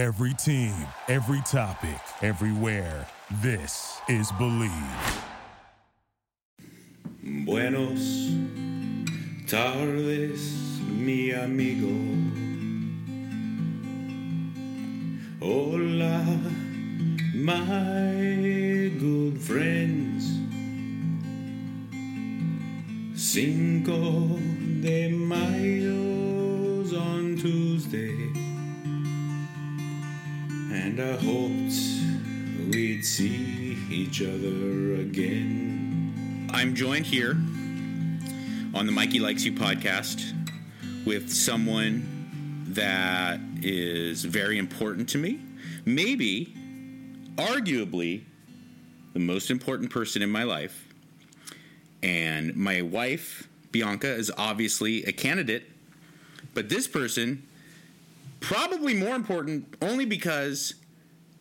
Every team, every topic, everywhere. This is Believe. Buenos tardes, mi amigo. Hola, my good friends. Cinco de Mayo's I hoped we'd see each other again. I'm joined here on the Mikey Likes You podcast with someone that is very important to me. Maybe, arguably, the most important person in my life. And my wife, Bianca, is obviously a candidate. But this person, probably more important only because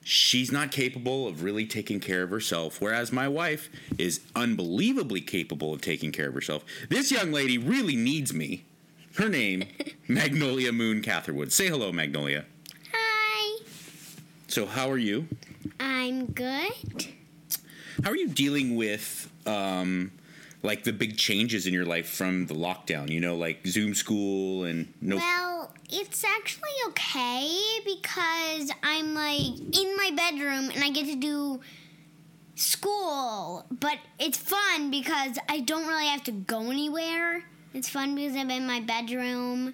she's not capable of really taking care of herself, whereas my wife is unbelievably capable of taking care of herself. This young lady really needs me. Her name, Magnolia Moon Catherwood. Say hello, Magnolia. Hi. So, how are you? I'm good. How are you dealing with um, like the big changes in your life from the lockdown? You know, like Zoom school and no. Well, it's actually okay because I'm like in my bedroom and I get to do school, but it's fun because I don't really have to go anywhere. It's fun because I'm in my bedroom.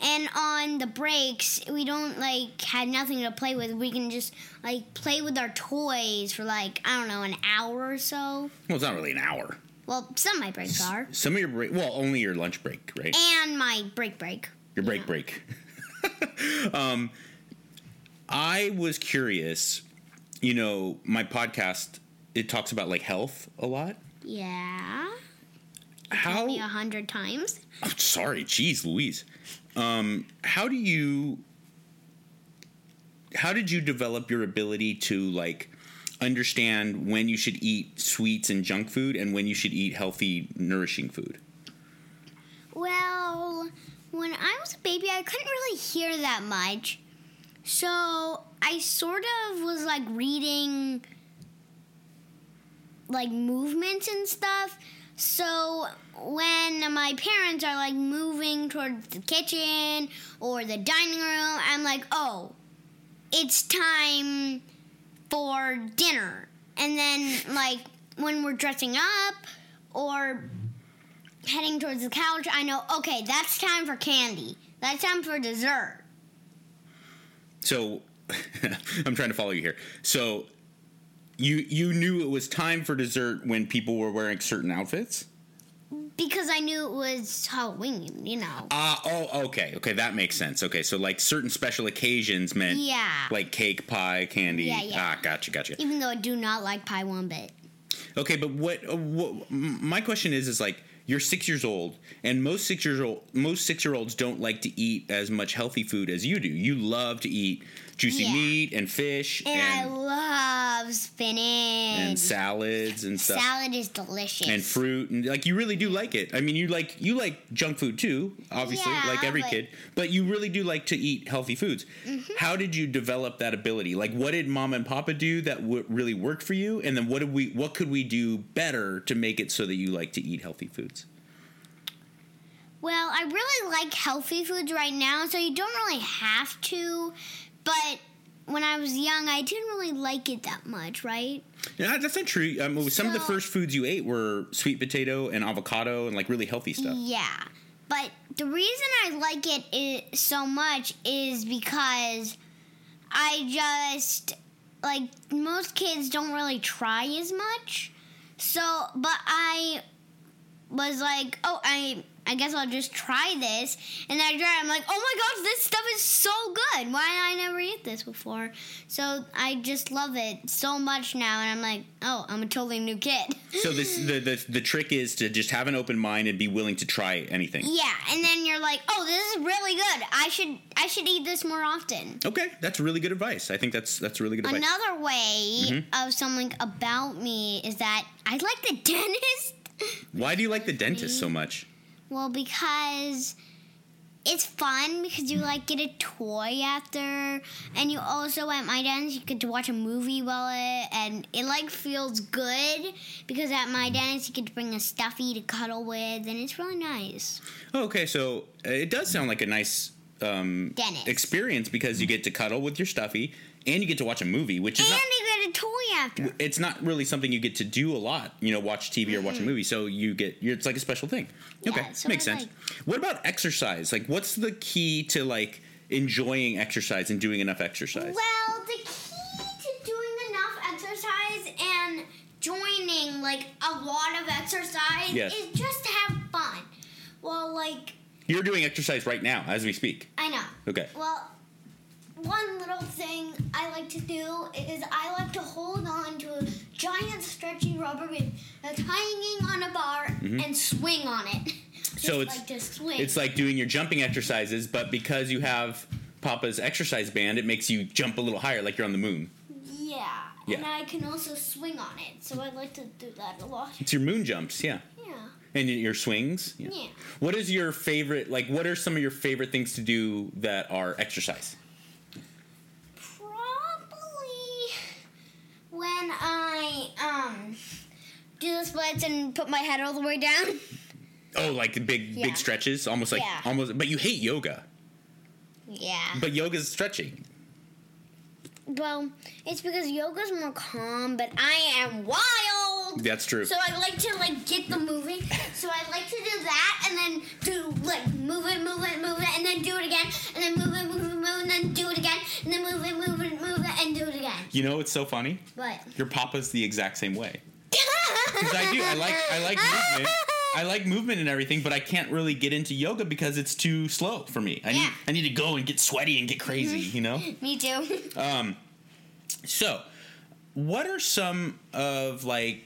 And on the breaks, we don't like had nothing to play with. We can just like play with our toys for like I don't know an hour or so. well, it's not really an hour. Well, some of my breaks are, Some of your break, well, only your lunch break, right? and my break break. Your break break. um, I was curious. You know, my podcast it talks about like health a lot. Yeah. How? me a hundred times. Oh, sorry, jeez, Louise. Um, how do you? How did you develop your ability to like understand when you should eat sweets and junk food and when you should eat healthy, nourishing food? Well, when I was a baby, I couldn't really hear that much. So I sort of was like reading like movements and stuff. So when my parents are like moving towards the kitchen or the dining room, I'm like, oh, it's time for dinner. And then, like, when we're dressing up or heading towards the couch, I know, okay, that's time for candy. That's time for dessert. So, I'm trying to follow you here. So, you you knew it was time for dessert when people were wearing certain outfits. Because I knew it was Halloween, you know. Ah, oh, okay, okay, that makes sense. Okay, so like certain special occasions meant Yeah. like cake, pie, candy. Yeah, yeah. Ah, gotcha, gotcha. Even though I do not like pie one bit. Okay, but what, uh, what my question is is like you're six years old, and most six years old most six year olds don't like to eat as much healthy food as you do. You love to eat juicy Yeah. meat and fish And, I love spinach. and salads and stuff. Salad is delicious. and fruit and like you really do like it. I mean, you like you like junk food too, obviously, Yeah, like every but- kid. But you really do like to eat healthy foods. Mm-hmm. How did you develop that ability? Like, what did mom and papa do that w- really worked for you? And then what did we? What could we do better to make it so that you like to eat healthy foods? Well, I really like healthy foods right now, so you don't really have to. But when I was young, I didn't really like it that much, right? Yeah, that's not true. Um, some of the first foods you ate were sweet potato and avocado and like really healthy stuff. Yeah. But the reason I like it so much is because I just like most kids don't really try as much. So, but I was like, oh, I I guess I'll just try this. And I tried. I'm like, oh my gosh, this stuff is so good. Why did I never eat this before? So I just love it so much now, and I'm like, oh, I'm a totally new kid. So this the, the the trick is to just have an open mind and be willing to try anything. Yeah, and then you're like, "Oh, this is really good. I should I should eat this more often." Okay, that's really good advice. I think that's that's really good advice. Another way mm-hmm. of something about me is that I like the dentist. Why do you like the dentist so much? Well, because it's fun because you like get a toy after, and you also at my dance you get to watch a movie while it, and it like feels good because at my dance you get to bring a stuffy to cuddle with, and it's really nice. Okay, so uh, it does sound like a nice um, experience because you get to cuddle with your stuffy and you get to watch a movie, which is And not. you get a toy after. It's not really something you get to do a lot, you know, watch TV or Mm-hmm. watch a movie. So you get, it's like a special thing. Yeah, okay, so makes sense. like- What about exercise? Like, what's the key to like enjoying exercise and doing enough exercise? Well, the key to doing enough exercise and joining like a lot of exercise Yes. is just to have fun. Well, like You're doing exercise right now as we speak. I know. Okay. Well, one little thing I like to do is I like to hold on to a giant stretchy rubber band that's hanging on a bar and swing on it. Just Mm-hmm. So it's like to swing. it's like doing your jumping exercises, but because you have Papa's exercise band, it makes you jump a little higher, like you're on the moon. yeah. Yeah. And I can also swing on it, so I like to do that a lot. It's your moon jumps, yeah, Yeah. and your swings. Yeah. What is your favorite? Like, what are some of your favorite things to do that are exercise? Probably when I um do the splits and put my head all the way down. Oh, like the big Yeah. big stretches, almost like Yeah. almost. But you hate yoga. Yeah. But yoga's stretching. Well, it's because yoga's more calm, but I am wild. That's true. So I like to like get the moving. So I like to do that and then do like move it, move it, move it, and then do it again, and then move it, move it, you know what's so funny? But Your papa's the exact same way. Because I do. I like. I like movement. I like movement and everything, but I can't really get into yoga because it's too slow for me. I. Yeah. Mm-hmm. I need to go and get sweaty and get crazy. You know. Me too. um So, what are some of like?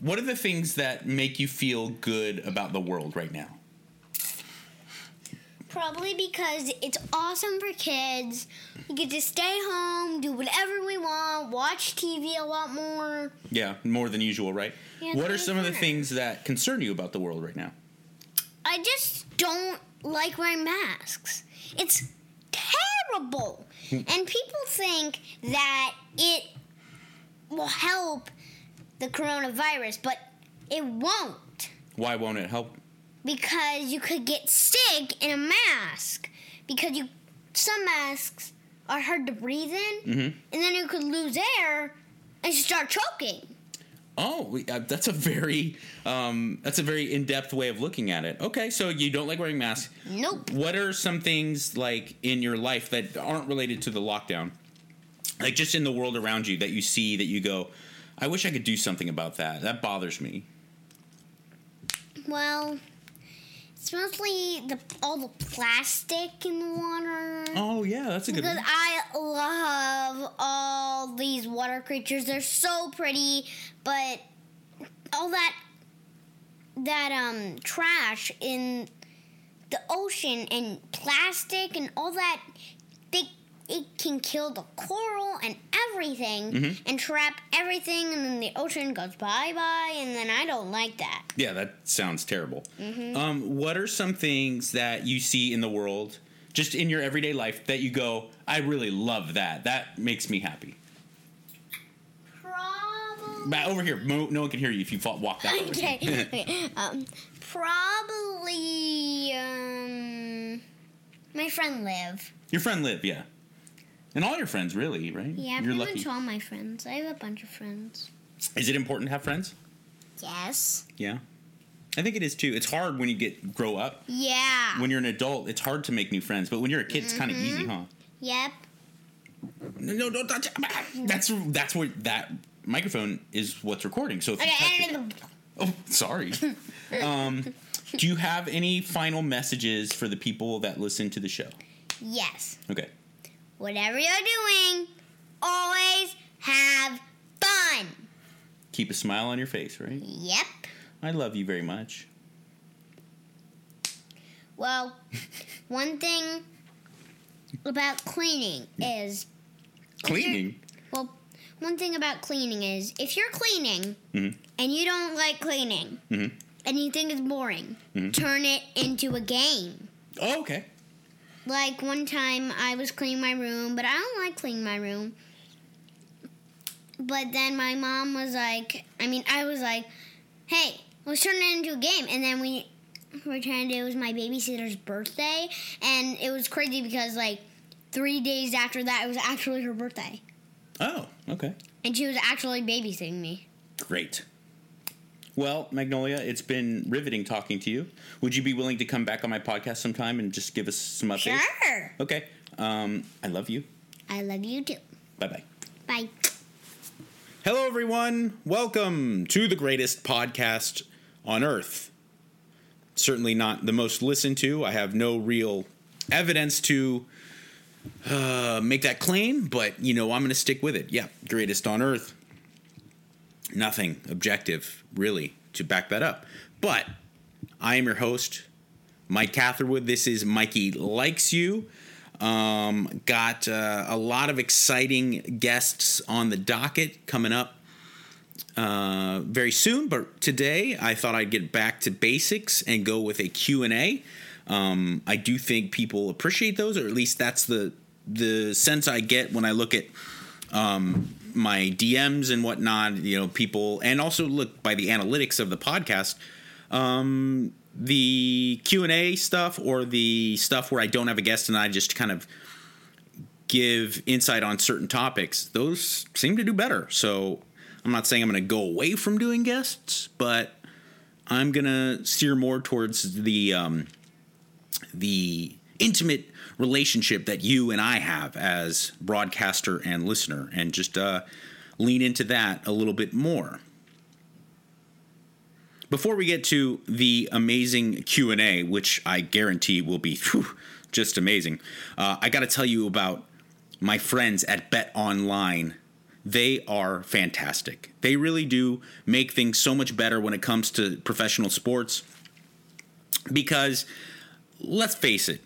What are the things that make you feel good about the world right now? Probably because it's awesome for kids. We get to stay home, do whatever we want, watch TV a lot more. Yeah, more than usual, right? Yeah, what are some of the things that concern you about the world right now? I just don't like wearing masks. It's terrible. Hmm. and people think that it will help the coronavirus, but it won't Why won't it help? Because you could get sick in a mask because you some masks are hard to breathe in Mhm. and then you could lose air and start choking. Oh, uh, that's a very um, that's a very in depth way of looking at it. Okay, so you don't like wearing masks. Nope. What are some things like in your life that aren't related to the lockdown, like just in the world around you that you see that you go, I wish I could do something about that. That bothers me. Well, it's mostly the all the plastic in the water. Oh yeah, that's a good Because one. I love all these water creatures. They're so pretty, but all that that um trash in the ocean and plastic and all that they it can kill the coral and everything Mm-hmm. and trap everything and then the ocean goes bye bye and then I don't like that. Yeah, that sounds terrible. Um, what are some things that you see in the world, just in your everyday life, that you go, I really love that. That makes me happy. Probably over here. Mo- No one can hear you if you walk that way. okay. okay. Um, probably um, my friend Liv. Your friend Liv, yeah. And all your friends, really, right? Yeah, You're pretty lucky. much all my friends. I have a bunch of friends. Is it important to have friends? Yes. Yeah. I think it is too. It's hard when you get grow up. Yeah. When you're an adult, it's hard to make new friends. But when you're a kid, it's kind of easy, huh? yep. No, no, don't touch. That's that's what that microphone is. What's recording. So if you touch it, oh, sorry. um, do you have any final messages for the people that listen to the show? yes. Okay. Whatever you're doing, always have fun. Keep a smile on your face, right? Yep. I love you very much. Well, one thing about cleaning is Cleaning. well, one thing about cleaning is if you're cleaning Mhm. and you don't like cleaning Mhm. and you think it's boring, Mhm. turn it into a game. Oh, okay. Like one time I was cleaning my room, but I don't like cleaning my room. But then my mom was like, I mean, I was like, hey, let's turn it into a game. And then we were trying to, it was my babysitter's birthday. And it was crazy because, like, three days after that, it was actually her birthday. Oh, okay. And she was actually babysitting me. Great. Well, Magnolia, it's been riveting talking to you. Would you be willing to come back on my podcast sometime and just give us some updates? Sure. Okay. Um, I love you. I love you too. Bye bye. Bye. Hello, everyone. Welcome to the greatest podcast on earth. Certainly not the most listened to. I have no real evidence to uh, make that claim, but you know, I'm going to stick with it. Yeah, greatest on earth. Nothing objective, really, to back that up. But I am your host, Mike Catherwood. This is Mikey Likes You. Um, got uh, a lot of exciting guests on the docket coming up uh, very soon. But today, I thought I'd get back to basics and go with a Q and A. Um, I do think people appreciate those, or at least that's the the sense I get when I look at um, my DMs and whatnot. You know, people, and also look by the analytics of the podcast. Um, the Q and A stuff, or the stuff where I don't have a guest and I just kind of give insight on certain topics, those seem to do better. So I'm not saying I'm going to go away from doing guests, but I'm going to steer more towards the um, the intimate relationship that you and I have as broadcaster and listener, and just uh, lean into that a little bit more. Before we get to the amazing Q and A, which I guarantee will be whew, just amazing, uh, I got to tell you about my friends at Bet Online. They are fantastic. They really do make things so much better when it comes to professional sports because let's face it,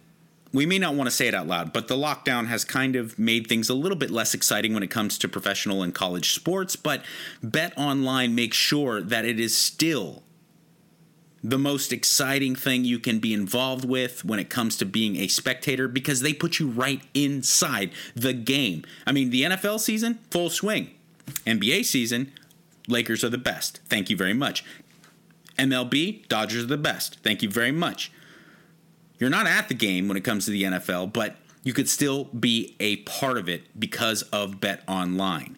we may not want to say it out loud, but the lockdown has kind of made things a little bit less exciting when it comes to professional and college sports. But Bet Online makes sure that it is still the most exciting thing you can be involved with when it comes to being a spectator because they put you right inside the game. I mean, the NFL season, full swing. NBA season, Lakers are the best. Thank you very much. MLB, Dodgers are the best. Thank you very much. You're not at the game when it comes to the NFL, but you could still be a part of it because of Bet Online.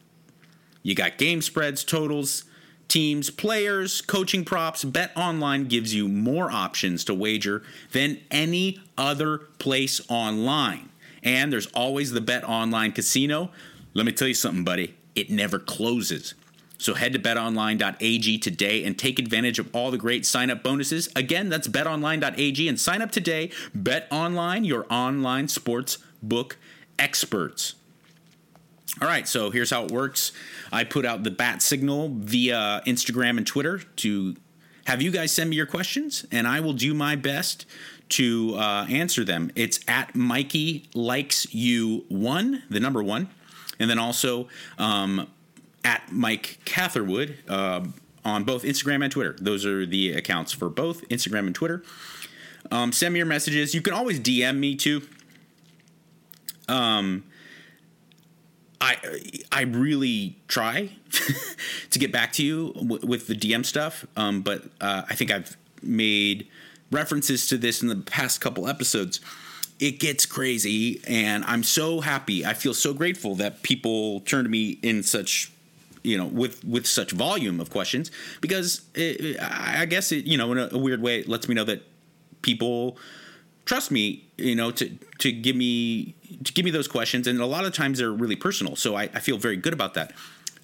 You got game spreads, totals, teams, players, coaching props. Bet Online gives you more options to wager than any other place online. And there's always the Bet Online casino. Let me tell you something, buddy. It never closes. So head to betonline.ag today and take advantage of all the great sign up bonuses. Again, that's betonline.ag and sign up today. Bet Online, your online sports book experts. All right, so here's how it works. I put out the bat signal via Instagram and Twitter to have you guys send me your questions, and I will do my best to uh, answer them. It's at Mikey likes you one, the number one, and then also um, at Mike Catherwood uh, on both Instagram and Twitter. Those are the accounts for both Instagram and Twitter. Um, send me your messages. You can always DM me too. Um, I I really try to get back to you w- with the DM stuff, um, but uh, I think I've made references to this in the past couple episodes. It gets crazy, and I'm so happy. I feel so grateful that people turn to me in such you know with with such volume of questions because it, I guess it you know in a, weird way it lets me know that people trust me you know to to give me to give me those questions and a lot of times they're really personal so I, I feel very good about that.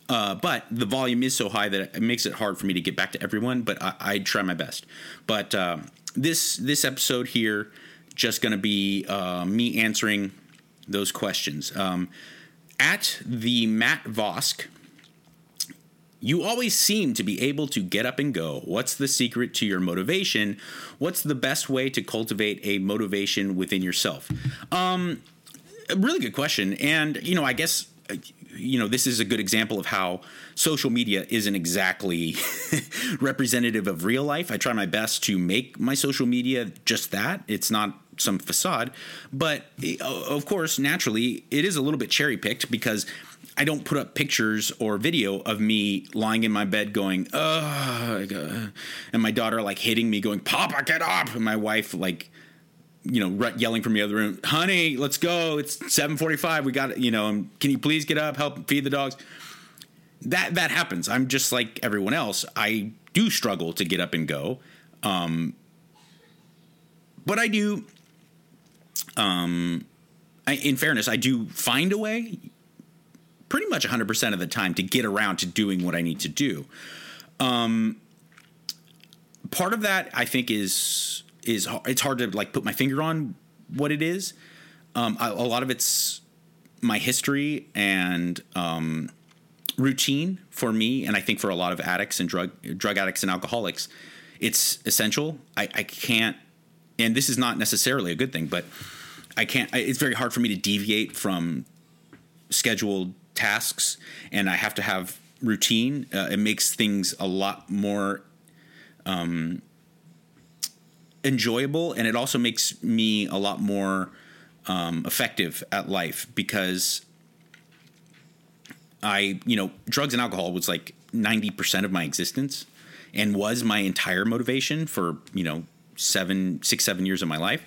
Uh, but the volume is so high that it makes it hard for me to get back to everyone but I, I try my best. But uh, this this episode here just going to be uh, me answering those questions. Um, at the Matt Vosk you always seem to be able to get up and go. What's the secret to your motivation? What's the best way to cultivate a motivation within yourself? Um, a really good question. And, you know, I guess, uh, you know, this is a good example of how social media isn't exactly representative of real life. I try my best to make my social media just that. It's not some facade. But eh, of course, naturally, it is a little bit cherry picked because I don't put up pictures or video of me lying in my bed going, ugh, and my daughter like hitting me, going, Papa, get up, and my wife like, you know, yelling from the other room, honey, let's go. It's 7:45. We got it. You know, can you please get up, help feed the dogs? That that happens. I'm just like everyone else. I do struggle to get up and go, um, but I do. Um, I, in fairness, I do find a way pretty much 100% of the time to get around to doing what I need to do. Um, part of that I think is is it's hard to like put my finger on what it is. Um, a, a lot of it's my history and um, routine for me, and I think for a lot of addicts and drug drug addicts and alcoholics, it's essential. I, I can't, and this is not necessarily a good thing, but I can't. It's very hard for me to deviate from scheduled tasks and I have to have routine, uh, it makes things a lot more um, enjoyable, and it also makes me a lot more um, effective at life because I, you know, drugs and alcohol was like ninety percent of my existence, and was my entire motivation for you know seven, six, seven years of my life.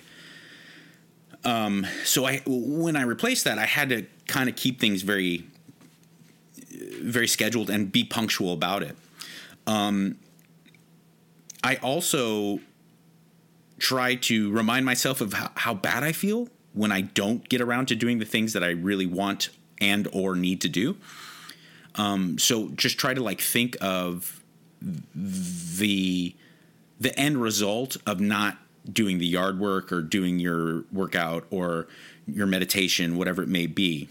Um, so I, when I replaced that, I had to kind of keep things very very scheduled and be punctual about it. Um, I also try to remind myself of how, how bad I feel when I don't get around to doing the things that I really want and or need to do. Um, so just try to like think of the the end result of not doing the yard work or doing your workout or your meditation, whatever it may be.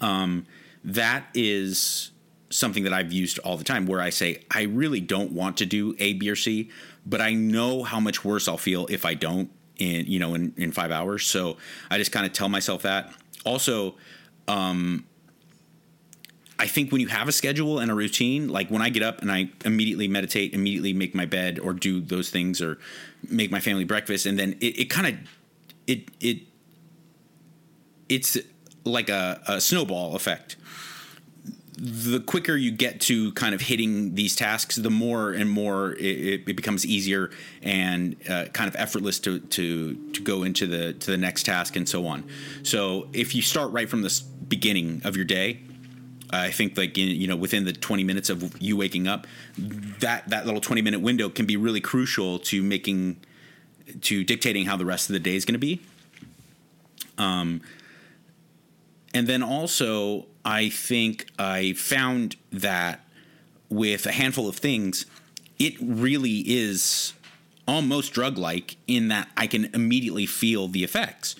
Um, that is something that I've used all the time where I say, I really don't want to do A, B, or C, but I know how much worse I'll feel if I don't in, you know, in, in five hours. So I just kind of tell myself that. Also, um, I think when you have a schedule and a routine, like when I get up and I immediately meditate, immediately make my bed or do those things or make my family breakfast, and then it, it kind of it it it's like a, a snowball effect the quicker you get to kind of hitting these tasks, the more and more it, it becomes easier and uh, kind of effortless to, to to go into the to the next task and so on. So if you start right from the beginning of your day, I think like in, you know within the 20 minutes of you waking up, that that little 20 minute window can be really crucial to making to dictating how the rest of the day is going to be. Um, and then also I think I found that with a handful of things, it really is almost drug like in that I can immediately feel the effects.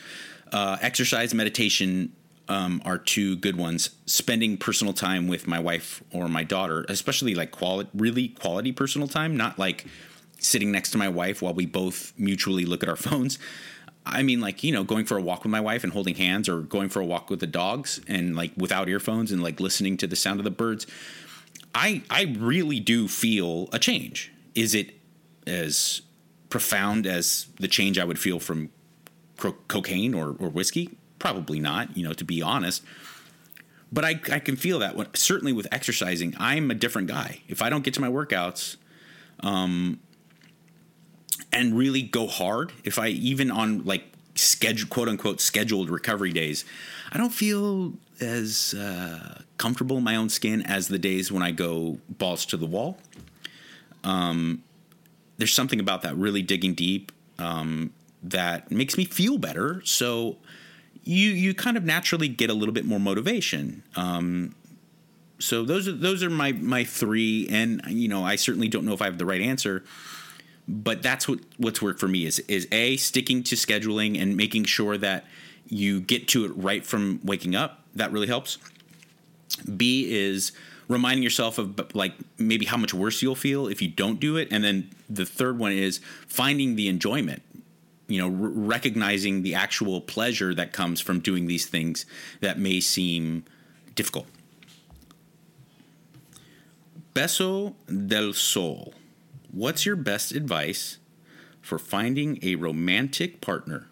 Uh, exercise, meditation um, are two good ones. Spending personal time with my wife or my daughter, especially like quality, really quality personal time, not like sitting next to my wife while we both mutually look at our phones. I mean, like, you know, going for a walk with my wife and holding hands or going for a walk with the dogs and like without earphones and like listening to the sound of the birds. I I really do feel a change. Is it as profound as the change I would feel from cro- cocaine or, or whiskey? Probably not, you know, to be honest. But I, I can feel that when, certainly with exercising, I'm a different guy. If I don't get to my workouts, um, and really go hard, if I even on like schedule quote unquote scheduled recovery days, I don't feel as uh, comfortable in my own skin as the days when I go balls to the wall. Um, there's something about that really digging deep um, that makes me feel better. So you you kind of naturally get a little bit more motivation. Um, so those are those are my my three, and you know I certainly don't know if I have the right answer but that's what what's worked for me is is a sticking to scheduling and making sure that you get to it right from waking up. That really helps. B is reminding yourself of like maybe how much worse you'll feel if you don't do it. And then the third one is finding the enjoyment you know r- recognizing the actual pleasure that comes from doing these things that may seem difficult. Beso del sol What's your best advice for finding a romantic partner?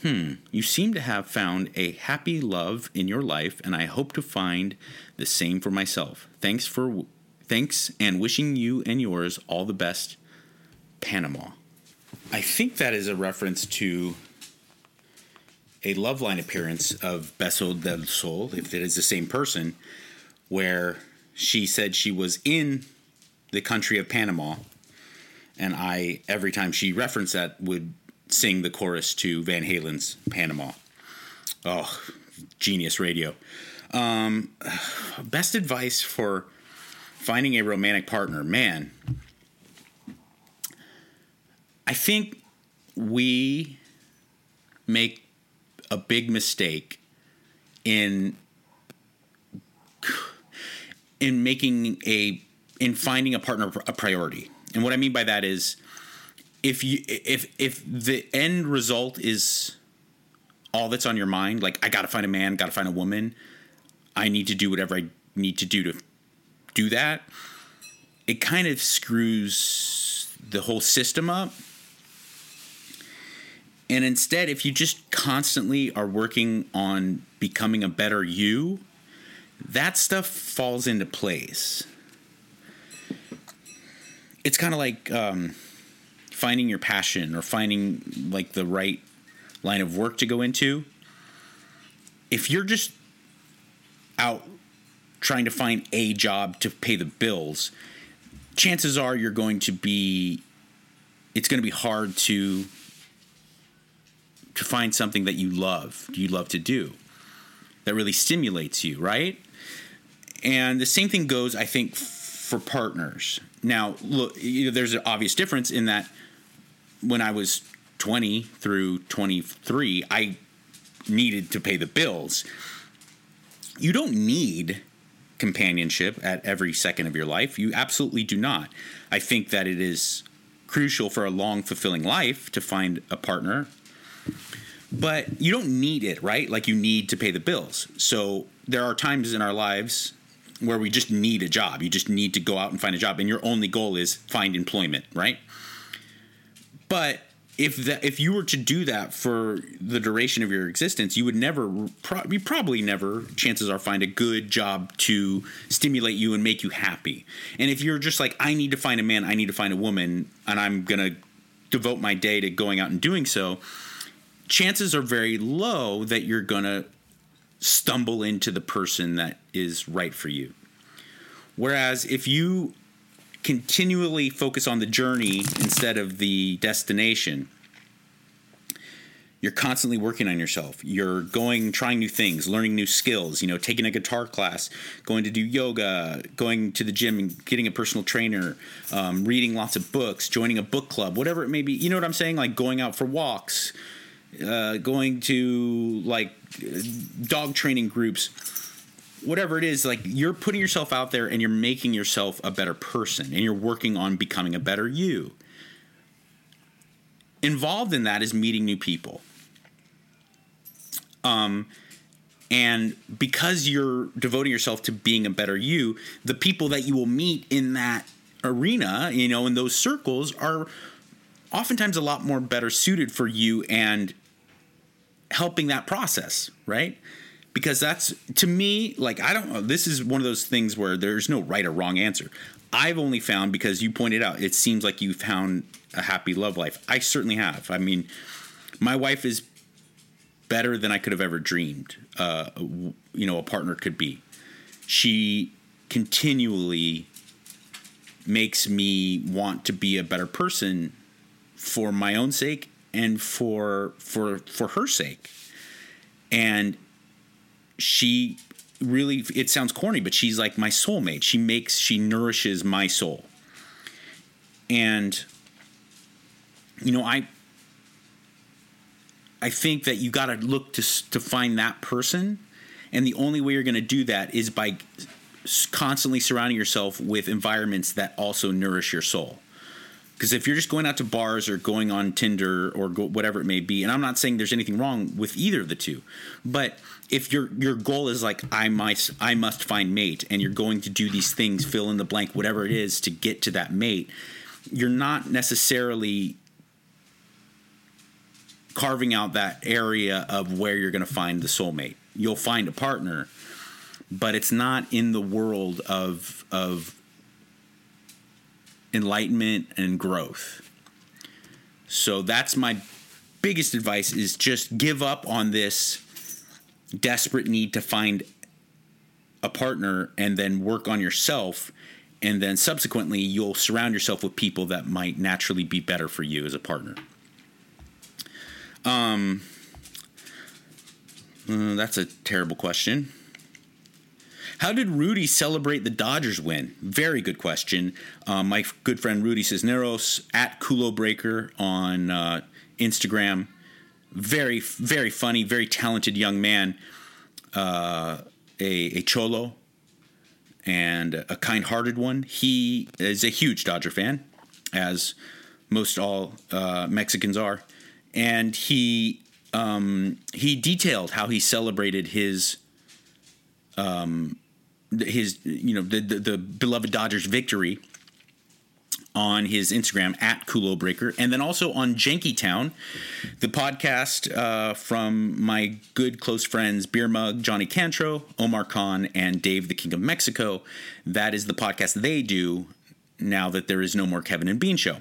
Hmm, you seem to have found a happy love in your life, and I hope to find the same for myself. Thanks for thanks and wishing you and yours all the best, Panama. I think that is a reference to a love line appearance of Beso del Sol, if it is the same person, where she said she was in the country of Panama, and I every time she referenced that would sing the chorus to Van Halen's Panama. Oh, genius radio. Um, best advice for finding a romantic partner, man. I think we make a big mistake in in making a in finding a partner a priority. And what I mean by that is if you if if the end result is all that's on your mind, like I got to find a man, got to find a woman, I need to do whatever I need to do to do that, it kind of screws the whole system up. And instead, if you just constantly are working on becoming a better you, that stuff falls into place. It's kind of like um, finding your passion or finding like the right line of work to go into. If you're just out trying to find a job to pay the bills, chances are you're going to be it's going to be hard to to find something that you love, you love to do that really stimulates you, right? And the same thing goes, I think, for partners. Now, look, you know, there's an obvious difference in that when I was 20 through 23, I needed to pay the bills. You don't need companionship at every second of your life. You absolutely do not. I think that it is crucial for a long, fulfilling life to find a partner, but you don't need it, right? Like you need to pay the bills. So there are times in our lives where we just need a job. You just need to go out and find a job, and your only goal is find employment, right? But if that if you were to do that for the duration of your existence, you would never, pro- you probably never, chances are, find a good job to stimulate you and make you happy. And if you're just like, I need to find a man, I need to find a woman, and I'm gonna devote my day to going out and doing so, chances are very low that you're gonna stumble into the person that is right for you. Whereas if you continually focus on the journey instead of the destination, you're constantly working on yourself. You're going, trying new things, learning new skills, you know, taking a guitar class, going to do yoga, going to the gym and getting a personal trainer, um, reading lots of books, joining a book club, whatever it may be. You know what I'm saying? Like going out for walks, uh, going to like dog training groups, whatever it is, like you're putting yourself out there and you're making yourself a better person and you're working on becoming a better you. Involved in that is meeting new people. Um, and because you're devoting yourself to being a better you, the people that you will meet in that arena, you know, in those circles are oftentimes a lot more better suited for you and helping that process, right? Because that's to me, like, I don't know, this is one of those things where there's no right or wrong answer. I've only found because you pointed out, it seems like you found a happy love life. I certainly have. I mean, my wife is better than I could have ever dreamed. Uh, you know, a partner could be. She continually makes me want to be a better person for my own sake and for for for her sake. And she really it sounds corny, but she's like my soulmate. She makes she nourishes my soul. And you know, I I think that you got to look to to find that person, and the only way you're going to do that is by constantly surrounding yourself with environments that also nourish your soul. Because if you're just going out to bars or going on Tinder or go, whatever it may be, and I'm not saying there's anything wrong with either of the two, but if your your goal is like I must I must find mate, and you're going to do these things, fill in the blank, whatever it is, to get to that mate, you're not necessarily carving out that area of where you're going to find the soulmate. You'll find a partner, but it's not in the world of of enlightenment and growth. So that's my biggest advice is just give up on this desperate need to find a partner and then work on yourself and then subsequently you'll surround yourself with people that might naturally be better for you as a partner. Um uh, that's a terrible question. How did Rudy celebrate the Dodgers win? Very good question. Uh, my good friend Rudy Cisneros at Kulo Breaker on uh, Instagram. Very, very funny, very talented young man. Uh, a, a cholo and a kind hearted one. He is a huge Dodger fan, as most all uh, Mexicans are. And he um, he detailed how he celebrated his um, his you know the, the, the beloved Dodgers victory on his Instagram at Kulo Breaker, and then also on Jankytown, the podcast uh, from my good close friends Beer Mug, Johnny Cantro, Omar Khan, and Dave the King of Mexico. That is the podcast they do now that there is no more Kevin and Bean show.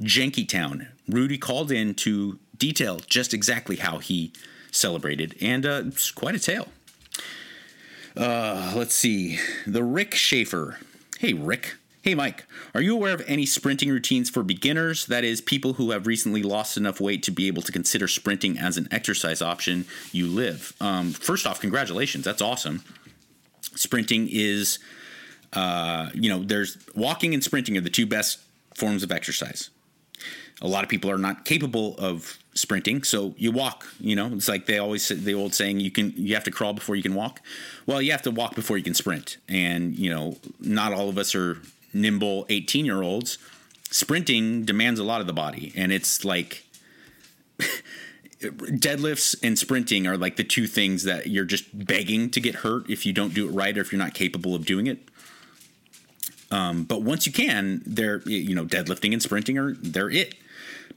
Jankytown. Rudy called in to detail just exactly how he celebrated, and uh, it's quite a tale. Uh, let's see. The Rick Schaefer. Hey, Rick. Hey, Mike. Are you aware of any sprinting routines for beginners? That is, people who have recently lost enough weight to be able to consider sprinting as an exercise option you live. Um, first off, congratulations. That's awesome. Sprinting is, uh, you know, there's walking and sprinting are the two best forms of exercise. A lot of people are not capable of sprinting, so you walk. You know, it's like they always say, the old saying: you can you have to crawl before you can walk. Well, you have to walk before you can sprint, and you know, not all of us are nimble 18 year olds. Sprinting demands a lot of the body, and it's like deadlifts and sprinting are like the two things that you're just begging to get hurt if you don't do it right or if you're not capable of doing it. Um, but once you can, they're you know deadlifting and sprinting are they're it.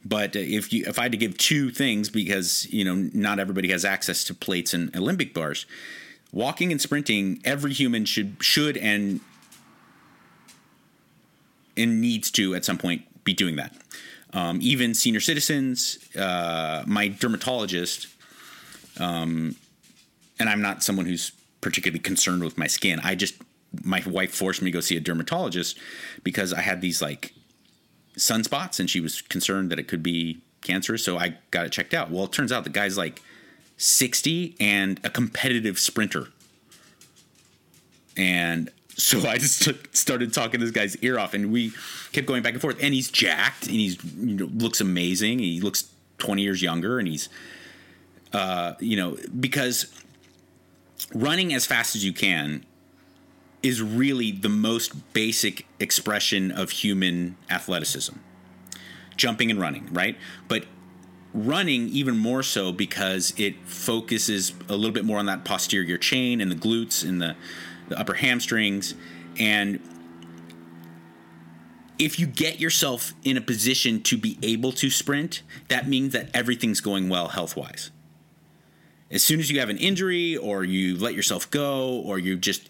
But uh, if you if I had to give two things because you know not everybody has access to plates and Olympic bars, walking and sprinting, every human should should and and needs to at some point be doing that. Um, even senior citizens, uh, my dermatologist, um, and I'm not someone who's particularly concerned with my skin. I just my wife forced me to go see a dermatologist because I had these like sunspots and she was concerned that it could be cancerous. So I got it checked out. Well, it turns out the guy's like 60 and a competitive sprinter. And so I just took, started talking this guy's ear off, and we kept going back and forth. And he's jacked, and he's you know, looks amazing. He looks 20 years younger, and he's, uh, you know, because running as fast as you can is really the most basic expression of human athleticism jumping and running, right? But running even more so because it focuses a little bit more on that posterior chain and the glutes and the, the upper hamstrings. And if you get yourself in a position to be able to sprint, that means that everything's going well health wise. As soon as you have an injury or you let yourself go or you just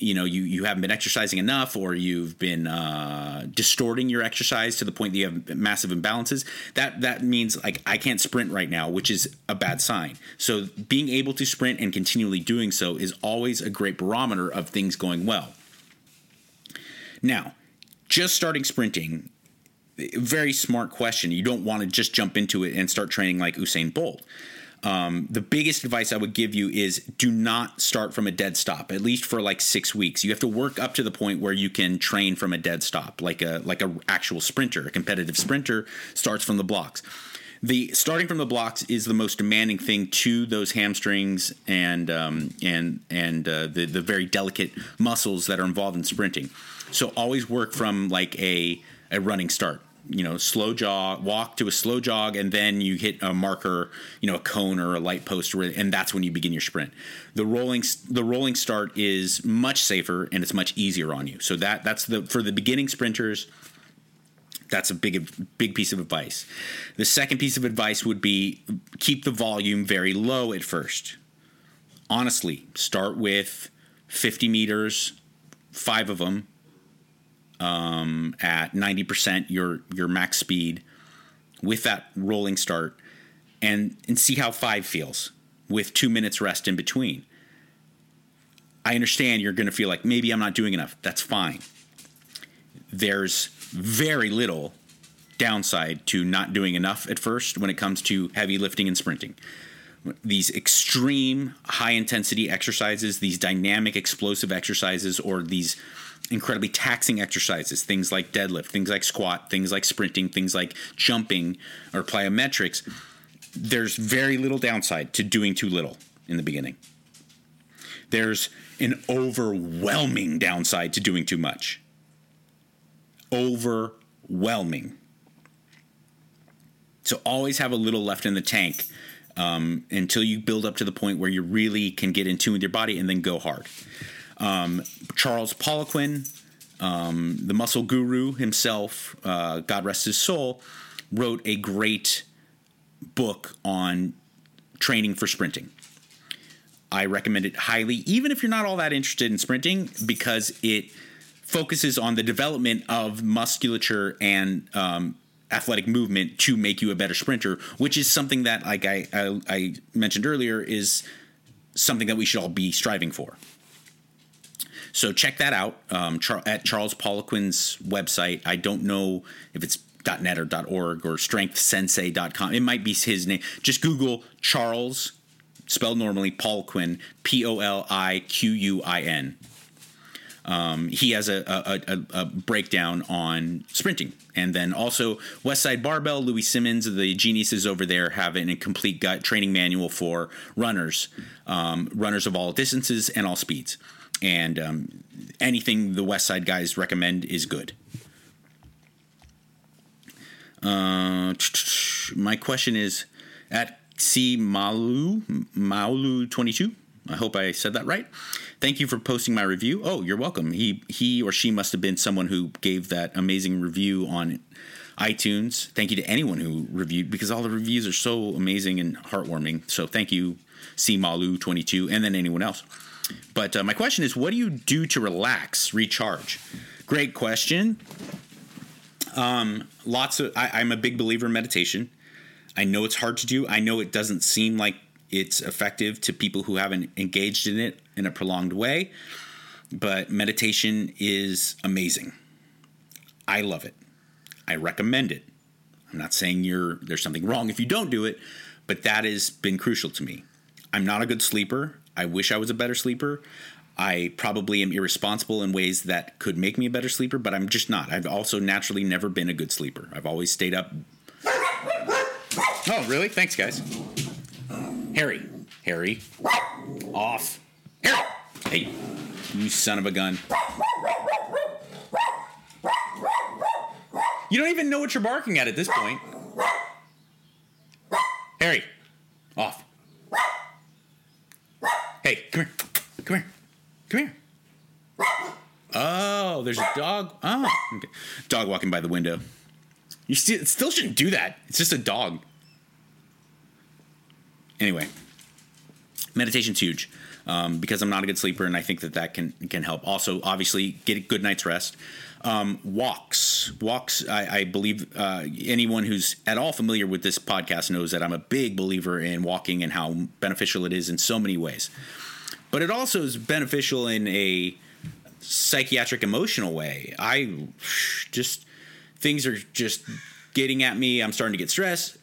you know you you haven't been exercising enough or you've been uh, distorting your exercise to the point that you have massive imbalances that that means like i can't sprint right now which is a bad sign. So being able to sprint and continually doing so is always a great barometer of things going well. Now just starting sprinting very smart question. You don't want to just jump into it and start training like usain bolt um, the biggest advice I would give you is do not start from a dead stop, at least for like six weeks. You have to work up to the point where you can train from a dead stop, like a like a actual sprinter, a competitive sprinter starts from the blocks. The starting from the blocks is the most demanding thing to those hamstrings and um, and and uh, the the very delicate muscles that are involved in sprinting. So always work from like a a running start you know slow jog walk to a slow jog and then you hit a marker you know a cone or a light post and that's when you begin your sprint the rolling the rolling start is much safer and it's much easier on you so that that's the for the beginning sprinters that's a big big piece of advice. The second piece of advice would be keep the volume very low at first. Honestly, start with 50 meters, five of them um, at 90% your your max speed with that rolling start and and see how 5 feels with 2 minutes rest in between. I understand you're going to feel like maybe I'm not doing enough. That's fine. There's very little downside to not doing enough at first when it comes to heavy lifting and sprinting. These extreme high intensity exercises, these dynamic explosive exercises, or these incredibly taxing exercises, things like deadlift, things like squat, things like sprinting, things like jumping or plyometrics, there's very little downside to doing too little in the beginning. There's an overwhelming downside to doing too much. Overwhelming. So always have a little left in the tank um, until you build up to the point where you really can get in tune with your body and then go hard. Um, Charles Poliquin, um, the muscle guru himself, uh, God rest his soul, wrote a great book on training for sprinting. I recommend it highly, even if you're not all that interested in sprinting, because it focuses on the development of musculature and um, athletic movement to make you a better sprinter, which is something that, like I, I, I mentioned earlier, is something that we should all be striving for. So check that out um, Char- at Charles Poliquin's website. I don't know if it's .net or .org or strengthsensei.com. It might be his name. Just Google Charles, spelled normally, Poliquin, P O L I Q U I N. Um, he has a, a, a, a, breakdown on sprinting. And then also Westside Barbell, Louis Simmons, the geniuses over there have a complete gut training manual for runners, um, runners of all distances and all speeds and um, anything the West Side guys recommend is good. Uh, my question is at C Maulu Maulu twenty two. I hope I said that right. Thank you for posting my review. Oh, you're welcome. He he or she must have been someone who gave that amazing review on iTunes. Thank you to anyone who reviewed because all the reviews are so amazing and heartwarming. So thank you, C Malu twenty two, and then anyone else. But uh, my question is, what do you do to relax, recharge? Great question. Um, lots of. I, I'm a big believer in meditation. I know it's hard to do. I know it doesn't seem like it's effective to people who haven't engaged in it in a prolonged way, but meditation is amazing. I love it. I recommend it. I'm not saying you're there's something wrong if you don't do it, but that has been crucial to me. I'm not a good sleeper. I wish I was a better sleeper. I probably am irresponsible in ways that could make me a better sleeper, but I'm just not. I've also naturally never been a good sleeper. I've always stayed up. Oh, really? Thanks, guys. Harry. Harry. Off. Harry. Hey, you son of a gun. You don't even know what you're barking at at this point. Harry. Off. Hey, come here. Come here. Come here. Oh, there's a dog. Oh, okay. dog walking by the window. You still, shouldn't do that. It's just a dog. Anyway, meditation's huge um, because I'm not a good sleeper, and I think that that can can help. Also, obviously, get a good night's rest. Um, walks, walks. I, I believe uh, anyone who's at all familiar with this podcast knows that I'm a big believer in walking and how beneficial it is in so many ways. But it also is beneficial in a psychiatric, emotional way. I just things are just getting at me. I'm starting to get stressed.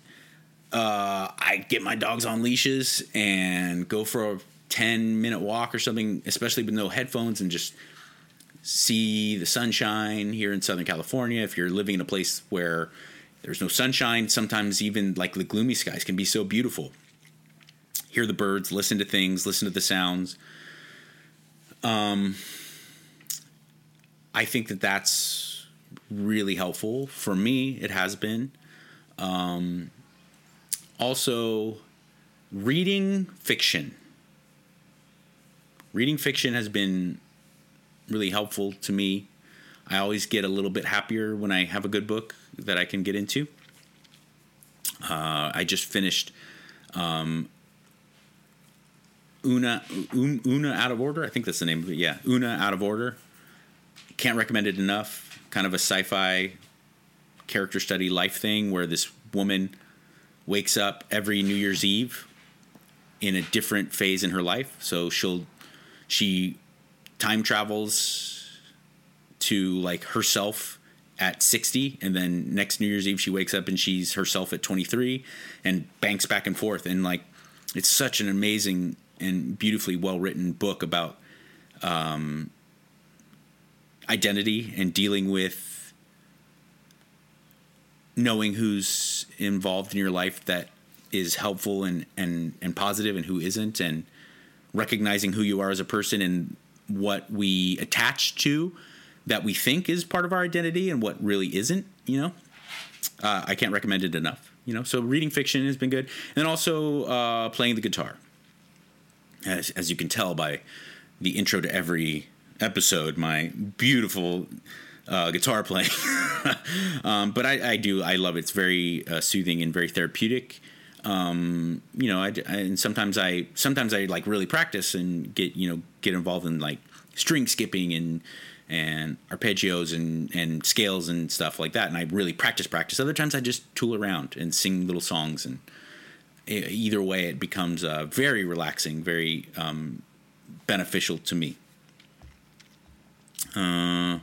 Uh, I get my dogs on leashes and go for a 10 minute walk or something, especially with no headphones, and just see the sunshine here in Southern California. If you're living in a place where there's no sunshine, sometimes even like the gloomy skies can be so beautiful. Hear the birds, listen to things, listen to the sounds. Um, I think that that's really helpful for me. It has been. Um, also, reading fiction. Reading fiction has been really helpful to me. I always get a little bit happier when I have a good book. that I can get into. Uh, I just finished um, Oona Un- Oona Out of Order. I think that's the name of it. Yeah, Oona Out of Order. Can't recommend it enough. Kind of a sci-fi character study life thing where this woman wakes up every New Year's Eve in a different phase in her life. So she'll she time travels to like herself at 60 and then next New Year's Eve she wakes up and she's herself at 23 and banks back and forth. And like it's such an amazing and beautifully well written book about um, identity and dealing with knowing who's involved in your life that is helpful and and and positive and who isn't and recognizing who you are as a person and what we attach to that we think is part of our identity and what really isn't you know? Uh, i can't recommend it enough you know? So reading fiction has been good. And also uh, playing the guitar. As, as you can tell by the intro to every episode my beautiful uh, guitar playing. Um, but I, I, do i love it. It's very uh, soothing and very therapeutic um, you know I, I, and sometimes i sometimes i like really practice and get you know get involved in like string skipping and and arpeggios and and scales and stuff like that and i really practice practice. Other times i just tool around and sing little songs and either way it becomes uh, very relaxing very um, beneficial to me. Uh,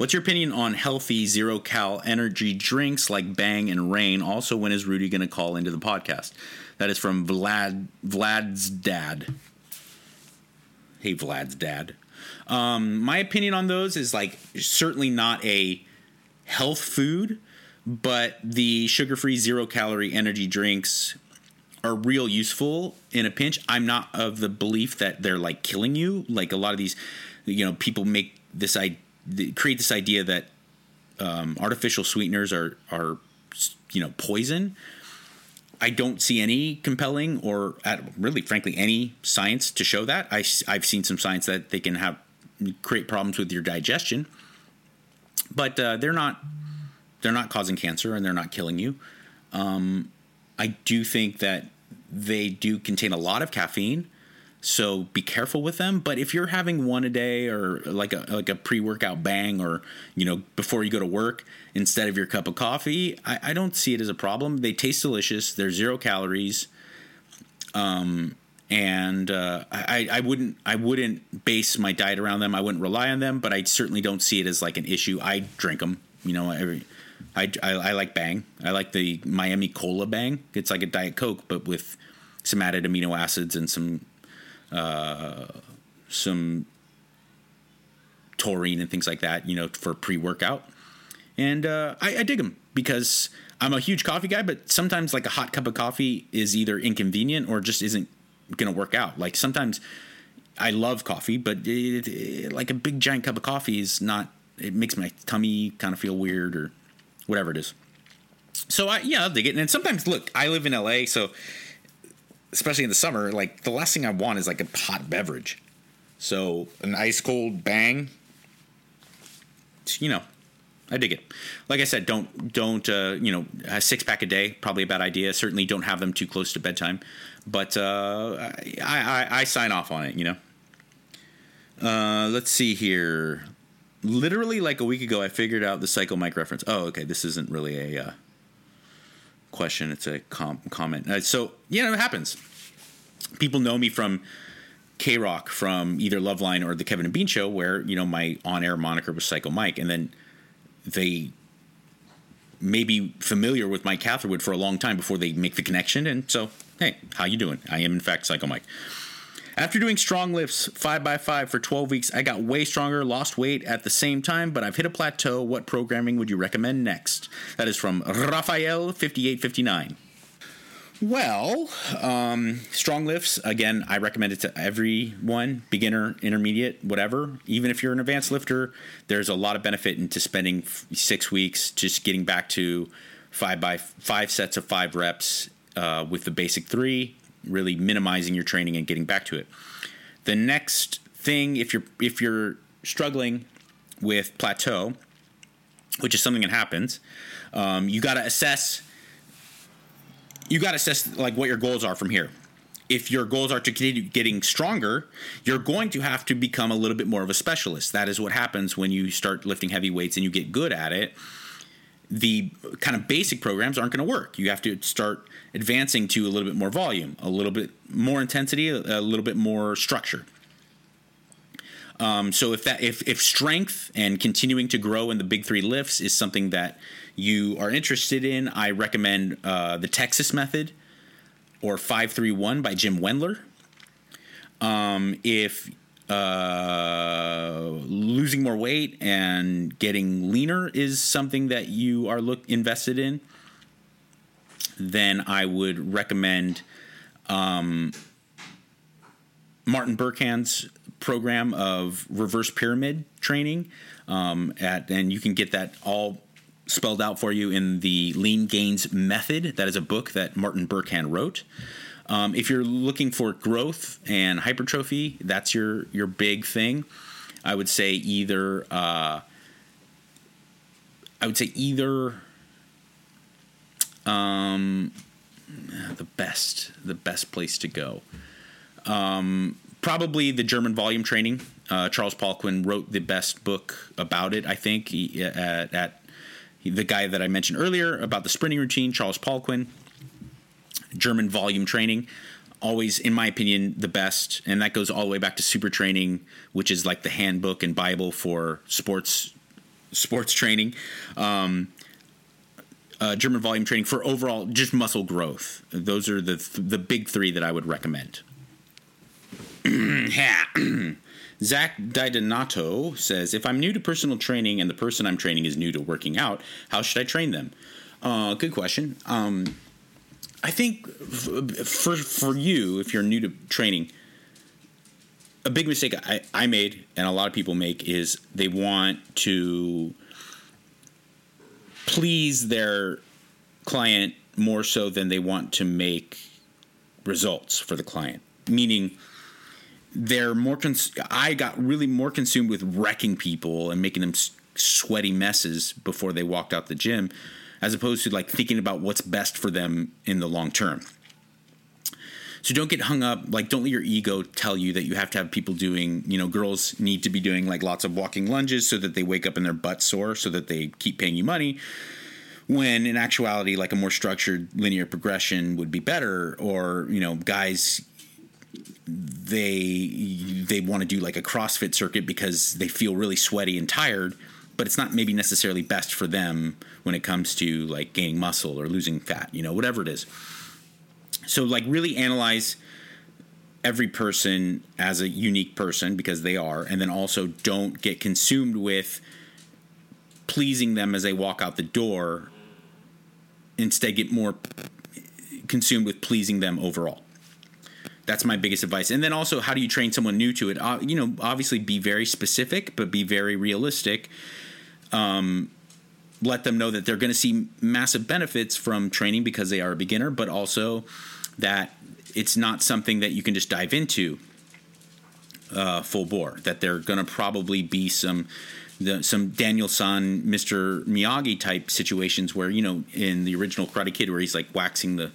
what's your opinion on healthy zero cal energy drinks like bang and Reign also when is rudy going to call into the podcast that is from vlad vlad's dad hey vlad's dad um, my opinion on those is like certainly not a health food, but the sugar free zero calorie energy drinks are real useful in a pinch. I'm not of the belief that they're like killing you. Like a lot of these, you know, people make this I create this idea that um, artificial sweeteners are are you know poison. I don't see any compelling or really, frankly, any science to show that. I, I've seen some science that they can have create problems with your digestion, but uh, they're not they're not causing cancer and they're not killing you. Um, I do think that they do contain a lot of caffeine, so be careful with them. But if you're having one a day or like a like a pre workout bang or you know before you go to work instead of your cup of coffee, I, I don't see it as a problem. They taste delicious. They're zero calories. Um, and uh, I, I wouldn't I wouldn't base my diet around them. I wouldn't rely on them, but I certainly don't see it as like an issue. I drink them, you know. Every, I, I, I like Bang. I like the Miami Cola Bang. It's like a Diet Coke, but with some added amino acids and some uh, some taurine and things like that, you know, for pre workout. And uh, I, I dig them because I'm a huge coffee guy, but sometimes like a hot cup of coffee is either inconvenient or just isn't going to work out. Like sometimes I love coffee, but it, it, like a big giant cup of coffee is not. It makes my tummy kind of feel weird or whatever it is. So I yeah, I'll dig it. And sometimes look, I live in LA, so especially in the summer, like the last thing I want is like a hot beverage. So an ice cold bang, you know, I dig it. Like I said, don't don't uh, you know a six pack a day probably a bad idea. Certainly don't have them too close to bedtime. But uh, I, I, I sign off on it. You know. Uh, let's see here. Literally, like a week ago, I figured out the Psycho Mike reference. Oh, okay. This isn't really a uh, question. It's a com- comment. Uh, so yeah, it happens. People know me from K Rock, from either Loveline or the Kevin and Bean Show, where you know my on-air moniker was Psycho Mike, and then they may be familiar with Mike Catherwood for a long time before they make the connection. And so, hey, how you doing? I am in fact Psycho Mike. After doing strong lifts 5 by 5 for 12 weeks, I got way stronger, lost weight at the same time, but I've hit a plateau. What programming would you recommend next? That is from Raphael5859. Well, um, strong lifts, again, I recommend it to everyone, beginner, intermediate, whatever. Even if you're an advanced lifter, there's a lot of benefit into spending six weeks just getting back to five by five sets of five reps uh, with the basic three, really minimizing your training and getting back to it. The next thing, if you're if you're struggling with plateau, which is something that happens. Um, you got to assess. You got to assess like what your goals are from here. If your goals are to continue getting stronger, you're going to have to become a little bit more of a specialist. That is what happens when you start lifting heavy weights and you get good at it. The kind of basic programs aren't going to work. You have to start advancing to a little bit more volume, a little bit more intensity, a, little bit more structure. Um, so if that if if strength and continuing to grow in the big three lifts is something that you are interested in, I recommend uh, the Texas Method or Five Three One by Jim Wendler. Um, if uh, losing more weight and getting leaner is something that you are look invested in, then I would recommend um, Martin Berkhan's program of reverse pyramid training. Um, at and you can get that all spelled out for you in the Lean Gains Method. That is a book that Martin Berkhan wrote. Um, if you're looking for growth and hypertrophy, that's your your big thing. I would say either uh, I would say either um, the best the best place to go. Um, probably the German volume training. Uh, Charles Poliquin wrote the best book about it. I think he, at, at the guy that I mentioned earlier about the sprinting routine, Charles Poliquin. German volume training, always, in my opinion, the best, and that goes all the way back to super training, which is like the handbook and bible for sports sports training. Um, uh, German volume training for overall just muscle growth. Those are the the big three that I would recommend. Zach Didonato says, "If I'm new to personal training and the person I'm training is new to working out, how should I train them?" Uh, good question. Um, I think for for you, if you're new to training, a big mistake I, I made and a lot of people make is they want to please their client more so than they want to make results for the client. Meaning, they're more. Cons- I got really more consumed with wrecking people and making them sweaty messes before they walked out the gym, as opposed to like thinking about what's best for them in the long term. So don't get hung up. Like, don't let your ego tell you that you have to have people doing. You know, girls need to be doing like lots of walking lunges so that they wake up and their butt sore, so that they keep paying you money. When in actuality, like a more structured linear progression would be better. Or you know, guys they they want to do like a CrossFit circuit because they feel really sweaty and tired, but it's not maybe necessarily best for them when it comes to like gaining muscle or losing fat, you know, whatever it is. So like really analyze every person as a unique person because they are and then also don't get consumed with pleasing them as they walk out the door. Instead get more consumed with pleasing them overall that's my biggest advice. And then also, how do you train someone new to it? Uh, you know, obviously be very specific, but be very realistic. Um, let them know that they're going to see massive benefits from training because they are a beginner, but also that it's not something that you can just dive into uh, full bore. That there are going to probably be some. The, some Daniel San, Mr. Miyagi type situations where you know in the original Karate Kid where he's like waxing the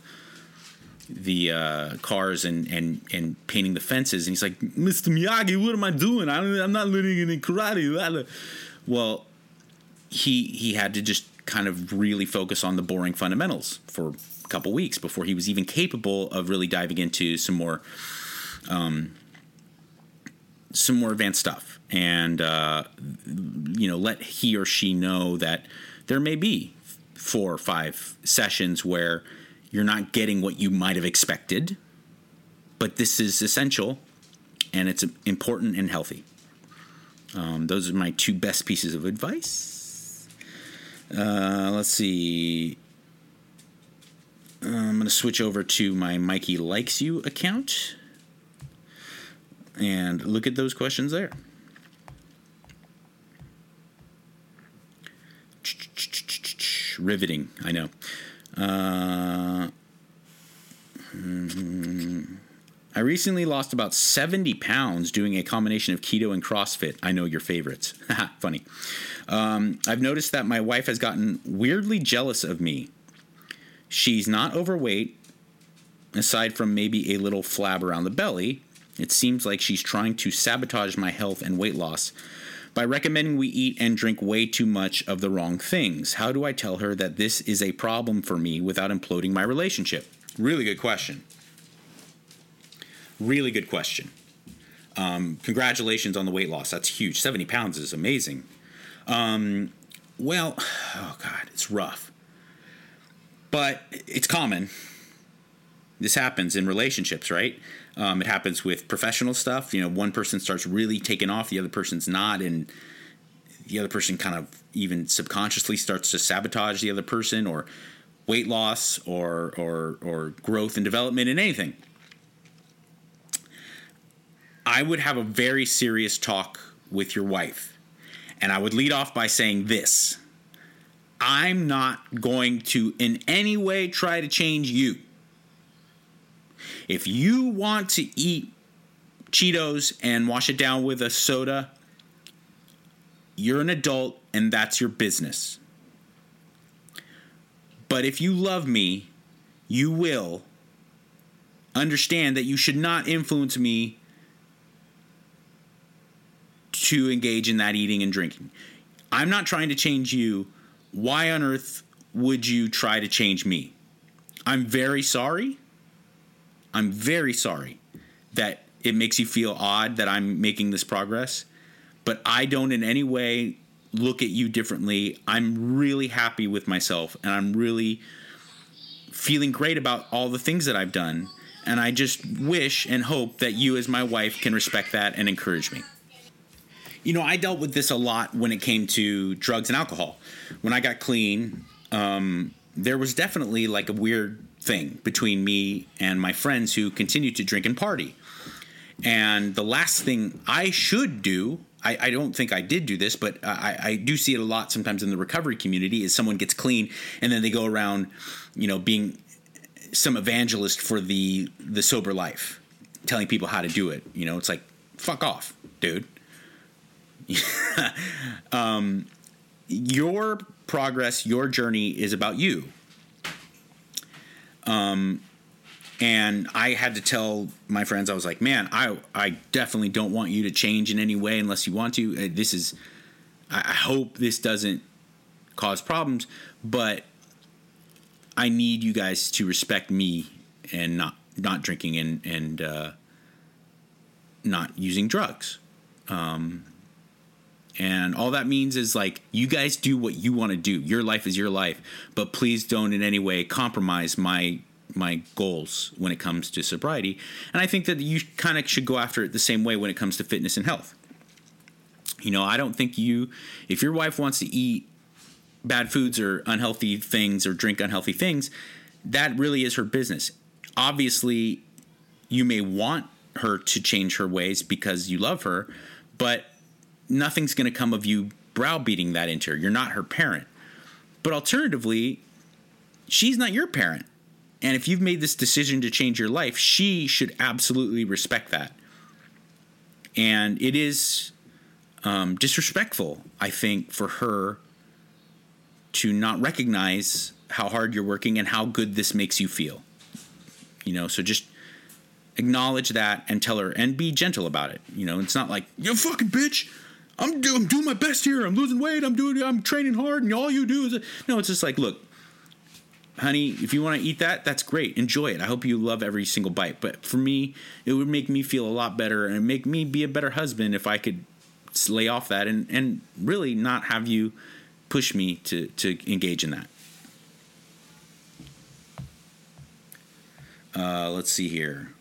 the uh, cars and, and and painting the fences, and he's like, "Mr. Miyagi, what am I doing? I am not learning any karate." Well, he he had to just kind of really focus on the boring fundamentals for a couple weeks before he was even capable of really diving into some more, um, some more advanced stuff, and uh, you know, let he or she know that there may be four or five sessions where you're not getting what you might have expected, but this is essential and it's important and healthy. Um, those are my two best pieces of advice. Uh, let's see. Uh, I'm going to switch over to my Mikey Likes You account and look at those questions there. Riveting, I know. Uh, I recently lost about 70 pounds doing a combination of keto and CrossFit. I know your favorites. Funny. Um, I've noticed that my wife has gotten weirdly jealous of me. She's not overweight, aside from maybe a little flab around the belly. It seems like she's trying to sabotage my health and weight loss by recommending we eat and drink way too much of the wrong things. How do I tell her that this is a problem for me without imploding my relationship? Really good question. Really good question. Um, congratulations on the weight loss. That's huge. 70 pounds is amazing. Um, well, oh God, it's rough. But it's common. This happens in relationships, right? Um, it happens with professional stuff. You know, one person starts really taking off, the other person's not, and the other person kind of even subconsciously starts to sabotage the other person, or weight loss, or or or growth and development in anything. I would have a very serious talk with your wife. And I would lead off by saying this I'm not going to in any way try to change you. If you want to eat Cheetos and wash it down with a soda, you're an adult and that's your business. But if you love me, you will understand that you should not influence me to engage in that eating and drinking. I'm not trying to change you. Why on earth would you try to change me? I'm very sorry. I'm very sorry that it makes you feel odd that I'm making this progress, but I don't in any way look at you differently. I'm really happy with myself and I'm really feeling great about all the things that I've done. And I just wish and hope that you, as my wife, can respect that and encourage me you know, I dealt with this a lot when it came to drugs and alcohol. When I got clean, um, there was definitely like a weird thing between me and my friends who continued to drink and party. And the last thing I should do, I, I don't think I did do this, but I, I, do see it a lot sometimes in the recovery community is someone gets clean and then they go around, you know, being some evangelist for the the sober life, telling people how to do it. You know, it's like fuck off, dude. um, your progress, your journey is about you. Um, and I had to tell my friends, I was like, man, I, I definitely don't want you to change in any way unless you want to. Uh, this is, I hope this doesn't cause problems, but I need you guys to respect me and not, not drinking and, and, uh, not using drugs. Um, and all that means is like, you guys do what you want to do. Your life is your life, but please don't in any way compromise my my goals when it comes to sobriety. And I think that you kind of should go after it the same way when it comes to fitness and health. You know, I don't think you, if your wife wants to eat bad foods or unhealthy things or drink unhealthy things, that really is her business. Obviously, you may want her to change her ways because you love her, but nothing's going to come of you browbeating that into her. You're not her parent. But alternatively, she's not your parent. And if you've made this decision to change your life, she should absolutely respect that. And it is um, disrespectful, I think, for her to not recognize how hard you're working and how good this makes you feel. You know, so just acknowledge that and tell her and be gentle about it. You know, it's not like, you fucking bitch. I'm, do, I'm doing my best here. I'm losing weight. I'm doing. I'm training hard, and all you do is no. It's just like, look, honey, if you want to eat that, that's great. Enjoy it. I hope you love every single bite. But for me, it would make me feel a lot better and make me be a better husband if I could lay off that and and really not have you push me to to engage in that. Uh, let's see here.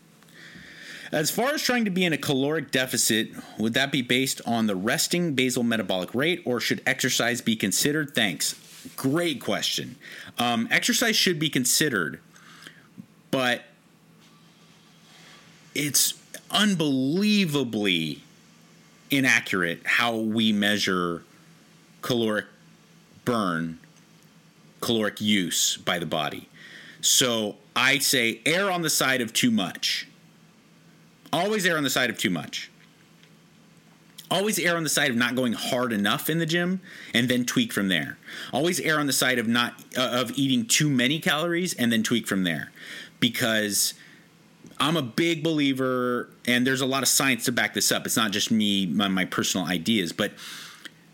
As far as trying to be in a caloric deficit, would that be based on the resting basal metabolic rate or should exercise be considered? Thanks. Great question. Um, exercise should be considered, but it's unbelievably inaccurate how we measure caloric burn, caloric use by the body. So I say err on the side of too much Always err on the side of too much. Always err on the side of not going hard enough in the gym, and then tweak from there. Always err on the side of not uh, of eating too many calories, and then tweak from there, because I'm a big believer, and there's a lot of science to back this up. It's not just me, my, my personal ideas, but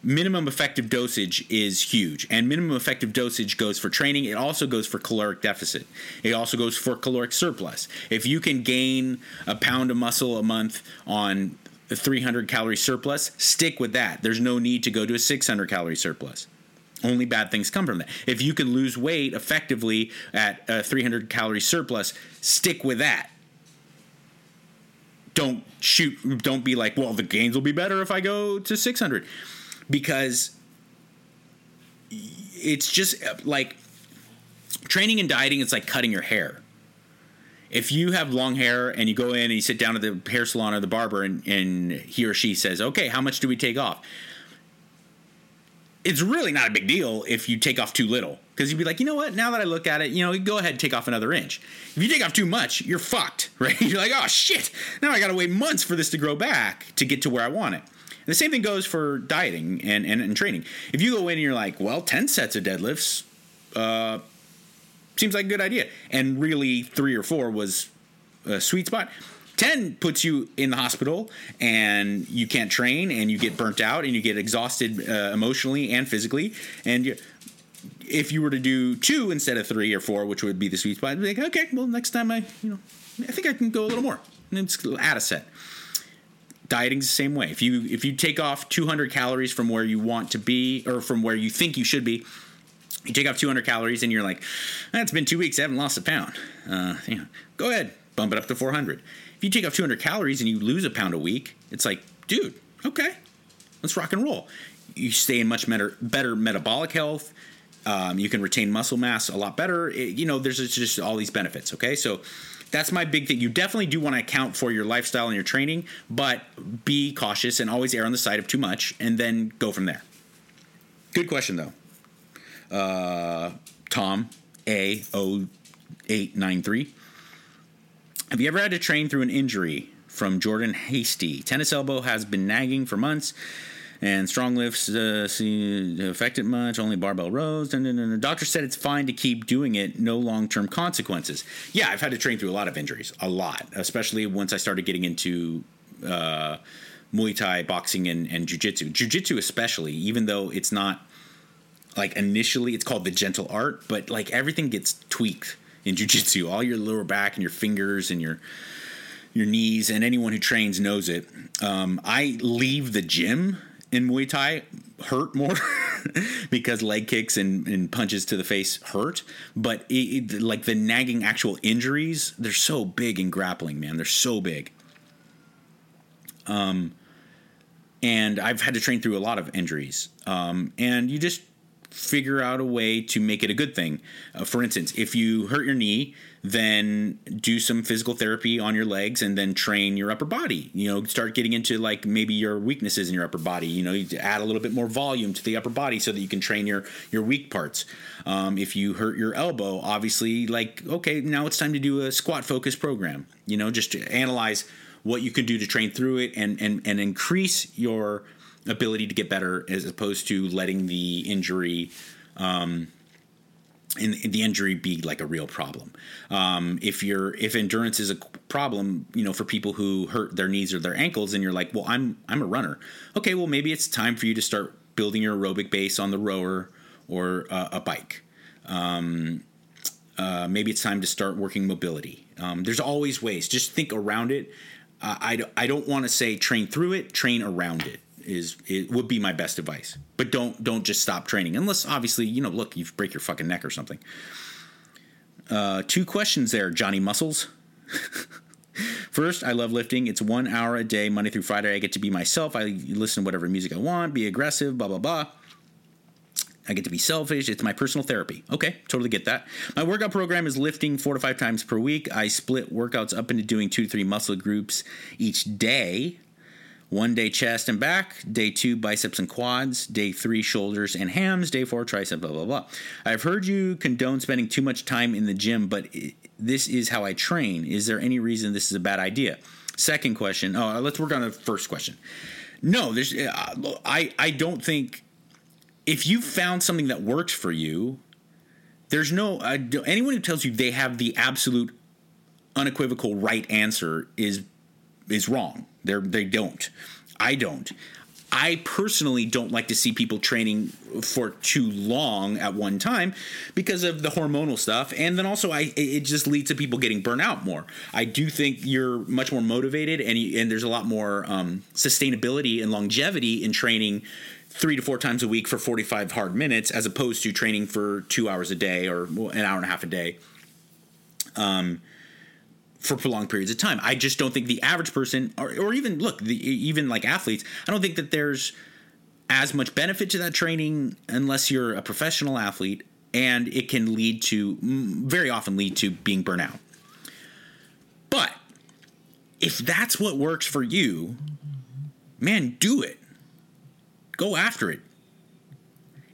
minimum effective dosage is huge and minimum effective dosage goes for training. It also goes for caloric deficit. It also goes for caloric surplus. If you can gain a pound of muscle a month on a 300 calorie surplus stick with that. There's no need to go to a 600 calorie surplus. Only bad things come from that. If you can lose weight effectively at a 300 calorie surplus stick with that. Don't shoot don't be like well the gains will be better if i go to 600 because it's just like training and dieting it's like cutting your hair. If you have long hair and you go in and you sit down at the hair salon or the barber and, and he or she says okay how much do we take off? It's really not a big deal if you take off too little because you'd be like you know what? Now that i look at it you know go ahead and take off another inch. If you take off too much you're fucked right? You're like oh shit. Now i gotta wait months for this to grow back to get to where i want it the same thing goes for dieting and, and, and training. If you go in and you're like, well, 10 sets of deadlifts uh, seems like a good idea. And really, three or four was a sweet spot. 10 puts you in the hospital and you can't train and you get burnt out and you get exhausted uh, emotionally and physically. And you, if you were to do two instead of three or four, which would be the sweet spot, like, okay, well, next time I, you know, I think I can go a little more and just add a set dieting's the same way. If you if you take off 200 calories from where you want to be or from where you think you should be, you take off 200 calories and you're like, that's been two weeks, I haven't lost a pound. Uh, go ahead, bump it up to 400. If you take off 200 calories and you lose a pound a week, it's like, dude, okay, let's rock and roll. You stay in much better better metabolic health. Um, you can retain muscle mass a lot better. It, you know, there's just all these benefits. Okay, so that's my big thing. You definitely do want to account for your lifestyle and your training, but be cautious and always err on the side of too much, and then go from there. Good question though. Uh, Tom A O eight nine three. Have you ever had to train through an injury? From Jordan Hasty. Tennis elbow has been nagging for months and strong lifts uh, affect it much. Only barbell rows. And the doctor said it's fine to keep doing it. No long term consequences. Yeah, I've had to train through a lot of injuries, a lot, especially once I started getting into. Uh, Muay Thai, boxing, and, and Jiu Jitsu. Jiu Jitsu, especially, even though it's not like initially, it's called the gentle art, but like everything gets tweaked in Jiu Jitsu. All your lower back and your fingers and your your knees, and anyone who trains knows it. Um, I leave the gym in Muay Thai hurt more because leg kicks and, and, punches to the face hurt. But it, it, like the nagging actual injuries, they're so big in grappling, man. They're so big. Um, and I've had to train through a lot of injuries. Um, and you just figure out a way to make it a good thing. Uh, for instance, if you hurt your knee, then do some physical therapy on your legs and then train your upper body. You know, start getting into like maybe your weaknesses in your upper body. You know, you add a little bit more volume to the upper body so that you can train your your weak parts. Um, if you hurt your elbow, obviously, like okay, now it's time to do a squat focus program. You know, just analyze what you can do to train through it and and and increase your ability to get better as opposed to letting the injury. Um, and the injury be like a real problem. Um, if you're if endurance is a problem, you know, for people who hurt their knees or their ankles, and you're like, well, I'm I'm a runner. Okay, well, maybe it's time for you to start building your aerobic base on the rower or uh, a bike. Um, uh, maybe it's time to start working mobility. Um, there's always ways. Just think around it. Uh, I, I don't want to say train through it, train around it is it would be my best advice. But don't don't just stop training unless obviously you know look you break your fucking neck or something. Uh, two questions there, Johnny Muscles. First, I love lifting. It's one hour a day, Monday through Friday. I get to be myself. I listen to whatever music I want, be aggressive, blah blah blah. I get to be selfish. It's my personal therapy. Okay, totally get that. My workout program is lifting four to five times per week. I split workouts up into doing two to three muscle groups each day. One day chest and back, day two biceps and quads, day three shoulders and hams, day four tricep, blah, blah, blah. I've heard you condone spending too much time in the gym, but this is how I train. Is there any reason this is a bad idea? Second question. Oh, let's work on the first question. No, there's. Uh, I I don't think if you found something that works for you, there's no anyone who tells you they have the absolute unequivocal right answer is is wrong. They they don't. I don't. I personally don't like to see people training for too long at one time because of the hormonal stuff, and then also I it just leads to people getting burnt out more. I do think you're much more motivated, and and there's a lot more um, sustainability and longevity in training three to four times a week for 45 hard minutes as opposed to training for two hours a day or an hour and a half a day. Um, for prolonged periods of time. I just don't think the average person, or, or even look, the, even like athletes, I don't think that there's as much benefit to that training unless you're a professional athlete, and it can lead to very often lead to being burnt out. But if that's what works for you, man, do it. Go after it.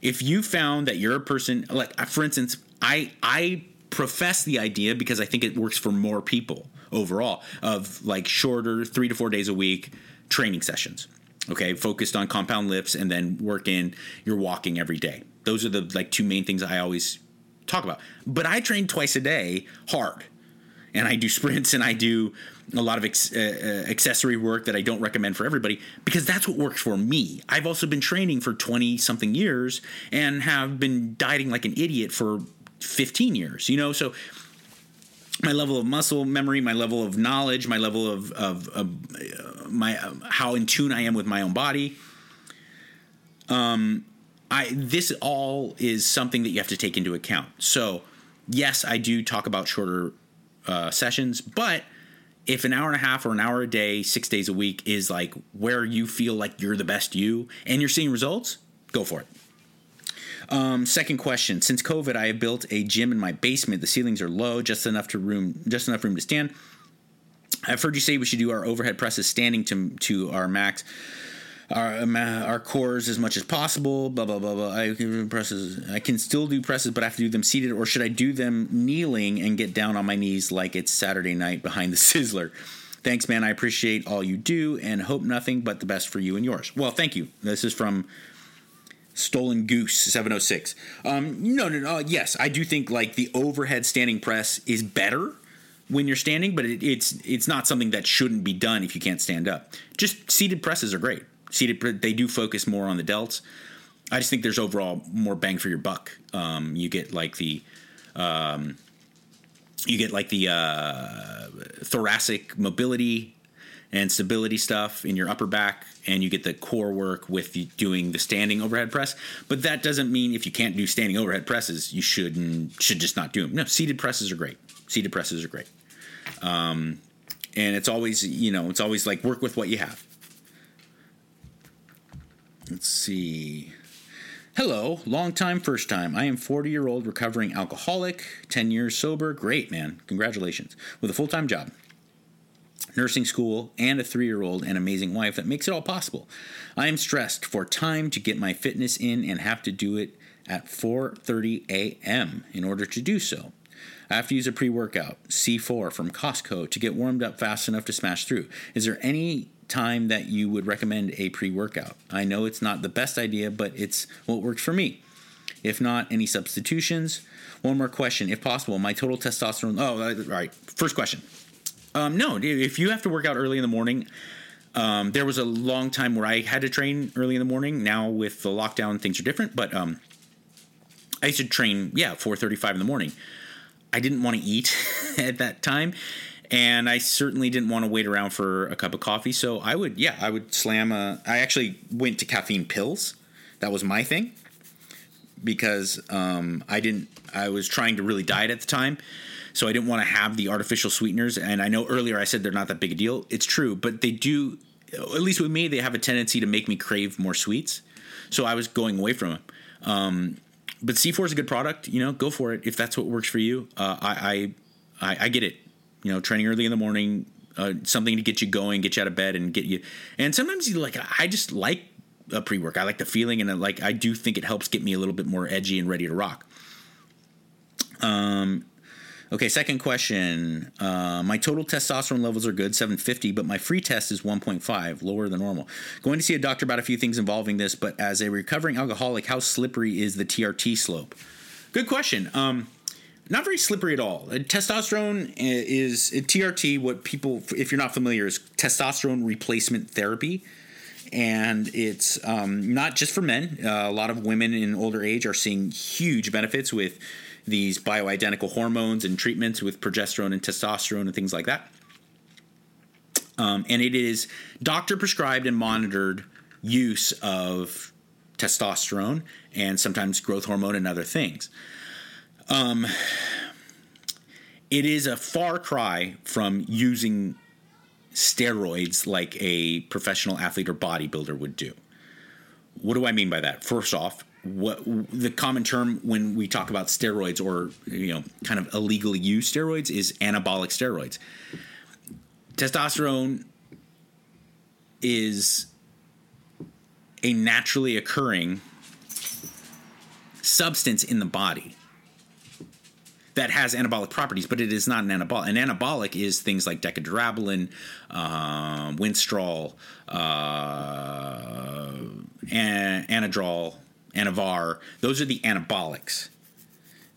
If you found that you're a person like for instance, I I profess the idea because I think it works for more people overall of like shorter, three to four days a week training sessions. Okay, focused on compound lifts and then work in your walking every day. Those are the like two main things I always talk about. But I train twice a day hard. And I do sprints and I do a lot of ex- uh, uh accessory work that I don't recommend for everybody because that's what works for me. I've also been training for 20 something years and have been dieting like an idiot for 15 years, you know? So my level of muscle memory, my level of knowledge, my level of, of, of uh, my uh, how in tune I am with my own body. Um, I this all is something that you have to take into account. So, yes, I do talk about shorter uh, sessions, but if an hour and a half or an hour a day, six days a week is like where you feel like you're the best you and you're seeing results, go for it. Um, second question: Since COVID, I have built a gym in my basement. The ceilings are low, just enough to room, just enough room to stand. I've heard you say we should do our overhead presses standing to to our max, our um, our cores as much as possible. Blah blah blah blah. I can presses. I can still do presses, but I have to do them seated, or should I do them kneeling and get down on my knees like it's Saturday night behind the sizzler? Thanks, man. I appreciate all you do and hope nothing but the best for you and yours. Well, thank you. This is from Stolen Goose 706. Um, no, no, no. Yes, I do think like the overhead standing press is better when you're standing, but it, it's it's not something that shouldn't be done if you can't stand up. Just seated presses are great. Seated, they do focus more on the delts. I just think there's overall more bang for your buck. Um, you get like the um, you get like the uh, thoracic mobility and stability stuff in your upper back and you get the core work with doing the standing overhead press. But that doesn't mean if you can't do standing overhead presses you shouldn't should just not do them no seated presses are great. Seated presses are great. Um, and it's always you know it's always like work with what you have. Let's see. Hello long time first time. I am 40 year old recovering alcoholic 10 years sober. Great man. Congratulations. With a full-time job nursing school, and a three year old and amazing wife that makes it all possible. I am stressed for time to get my fitness in and have to do it at 4:30 a.m. in order to do so. I have to use a pre-workout, C4 from Costco to get warmed up fast enough to smash through. Is there any time that you would recommend a pre-workout? I know it's not the best idea, but it's what works for me. If not, any substitutions? One more question, if possible. My total testosterone. Oh, all right. First question. Um, no, if you have to work out early in the morning, um, there was a long time where I had to train early in the morning. Now with the lockdown, things are different. But um, I used to train, yeah, four thirty-five in the morning. I didn't want to eat at that time, and I certainly didn't want to wait around for a cup of coffee. So I would, yeah, I would slam a. I actually went to caffeine pills. That was my thing because um, I didn't. I was trying to really diet at the time so I didn't want to have the artificial sweeteners. And I know earlier I said they're not that big a deal. It's true, but they do. At least with me, they have a tendency to make me crave more sweets. So I was going away from them. Um, but C4 is a good product. You know, go for it if that's what works for you. Uh, I, I, I get it. You know, training early in the morning, uh, something to get you going, get you out of bed, and get you. And sometimes you like. I just like a pre work. I like the feeling, and I like I do think it helps get me a little bit more edgy and ready to rock. Um, Okay, second question. Uh, my total testosterone levels are good, 750, but my free test is 1.5, lower than normal. Going to see a doctor about a few things involving this, but as a recovering alcoholic, how slippery is the TRT slope? Good question. Um, not very slippery at all. Uh, testosterone is uh, TRT. What people, if you're not familiar, is testosterone replacement therapy, and it's um, not just for men. Uh, a lot of women in older age are seeing huge benefits with these bioidentical hormones and treatments with progesterone and testosterone and things like that. Um, and it is doctor prescribed and monitored use of testosterone and sometimes growth hormone and other things. Um, it is a far cry from using steroids like a professional athlete or bodybuilder would do. What do I mean by that? First off, what the common term when we talk about steroids or you know kind of illegally used steroids is anabolic steroids. Testosterone is a naturally occurring substance in the body that has anabolic properties, but it is not an anabolic. An anabolic is things like Deca-Durabolin, um, winstrol, uh, an- anadrol, anavar. Those are the anabolics.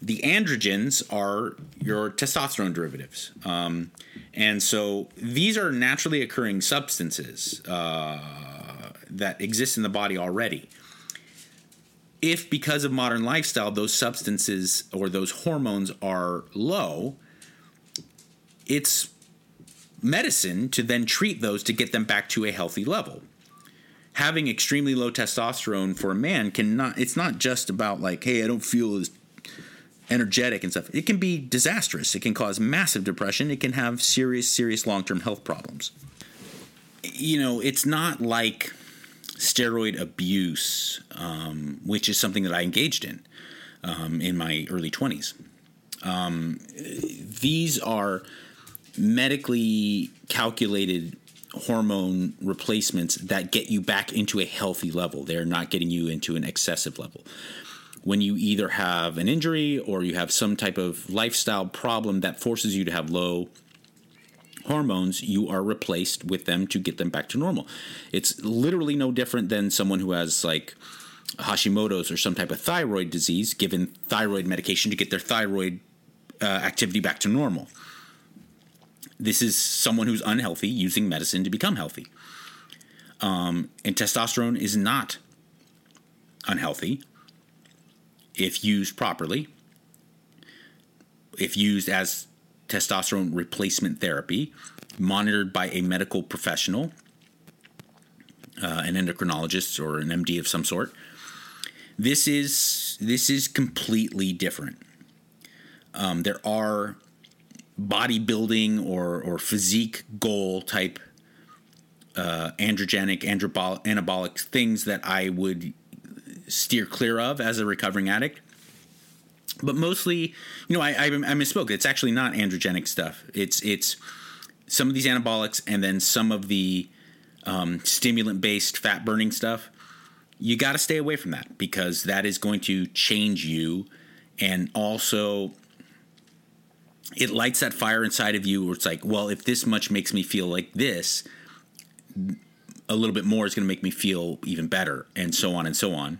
The androgens are your testosterone derivatives. Um, and so these are naturally occurring substances uh, that exist in the body already if because of modern lifestyle those substances or those hormones are low, it's medicine to then treat those to get them back to a healthy level. Having extremely low testosterone for a man cannot it's not just about like, hey, I don't feel as energetic and stuff. It can be disastrous. It can cause massive depression. It can have serious, serious long term health problems. You know, it's not like steroid abuse, um, which is something that I engaged in um, in my early 20s. Um, these are medically calculated hormone replacements that get you back into a healthy level. They're not getting you into an excessive level. When you either have an injury or you have some type of lifestyle problem that forces you to have low hormones, you are replaced with them to get them back to normal. It's literally no different than someone who has like Hashimoto's or some type of thyroid disease, given thyroid medication to get their thyroid uh, activity back to normal. This is someone who's unhealthy using medicine to become healthy. Um, and testosterone is not unhealthy if used properly, if used as testosterone replacement therapy, monitored by a medical professional, uh, an endocrinologist or an MD of some sort. This is this is completely different. Um, there are bodybuilding or or physique goal type uh, androgenic androbol- anabolic things that I would steer clear of as a recovering addict but mostly, you know, I, I, I misspoke. It's actually not androgenic stuff. It's it's some of these anabolics and then some of the um, stimulant based fat burning stuff. You got to stay away from that because that is going to change you, and also it lights that fire inside of you where it's like, well, if this much makes me feel like this, a little bit more is going to make me feel even better, and so on and so on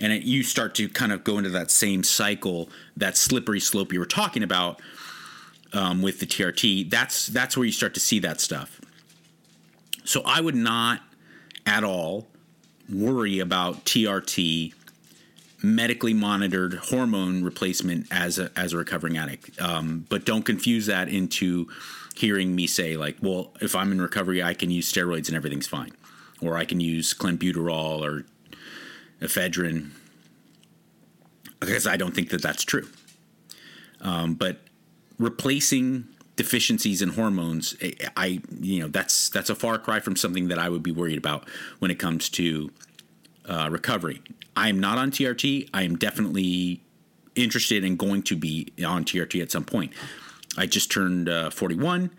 and it, you start to kind of go into that same cycle, that slippery slope you were talking about um, with the TRT. That's that's where you start to see that stuff. So I would not at all worry about TRT medically monitored hormone replacement as a, as a recovering addict. Um, but don't confuse that into hearing me say like, well, if I'm in recovery, I can use steroids and everything's fine, or I can use clenbuterol or ephedrine because I don't think that that's true. Um, but replacing deficiencies in hormones, I you know that's that's a far cry from something that I would be worried about when it comes to uh, recovery. I am not on TRT. I am definitely interested in going to be on TRT at some point. I just turned uh, 41,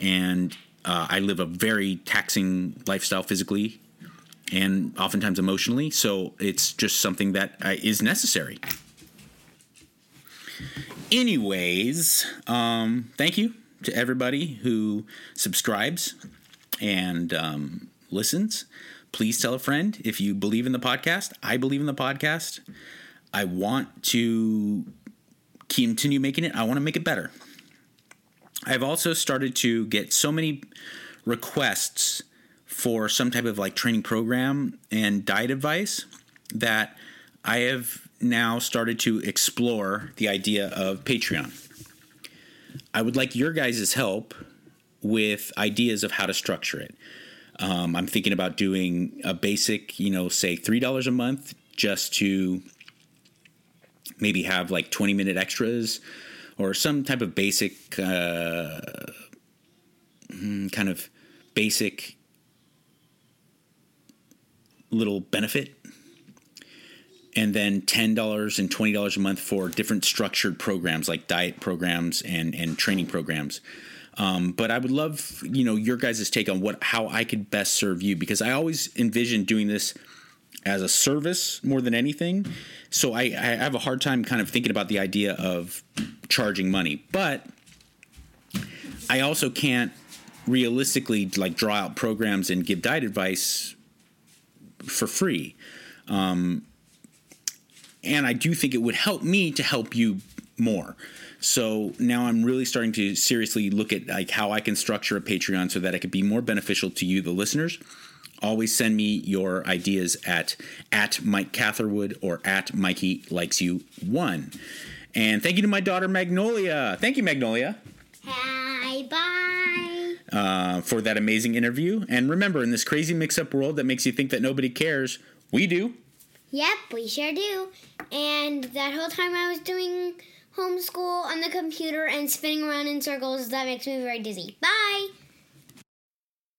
and uh, I live a very taxing lifestyle physically and oftentimes emotionally. So it's just something that uh, is necessary. anyways, um, thank you to everybody who subscribes and um, listens. Please tell a friend if you believe in the podcast. I believe in the podcast. I want to continue making it. I want to make it better. I've also started to get so many requests for some type of like training program and diet advice that I have now started to explore the idea of Patreon. I would like your guys' help with ideas of how to structure it. Um, I'm thinking about doing a basic, you know, say $3 a month just to maybe have like 20 minute extras or some type of basic, uh, hmm, kind of basic little benefit and then $10 and $20 a month for different structured programs like diet programs and, and training programs. Um, but I would love, you know, your guys' take on what how I could best serve you because I always envision doing this as a service more than anything. So I, I have a hard time kind of thinking about the idea of charging money. But I also can't realistically like draw out programs and give diet advice for free. Um, and I do think it would help me to help you more. So now I'm really starting to seriously look at like how I can structure a Patreon so that it could be more beneficial to you, the listeners. Always send me your ideas at at Mike Catherwood or at Mikey Likes You One. And thank you to my daughter Magnolia. Thank you, Magnolia. Hi, bye. Uh, for that amazing interview. And remember, in this crazy mix up world that makes you think that nobody cares, we do. Yep, we sure do. And that whole time I was doing homeschool on the computer and spinning around in circles, that makes me very dizzy. Bye.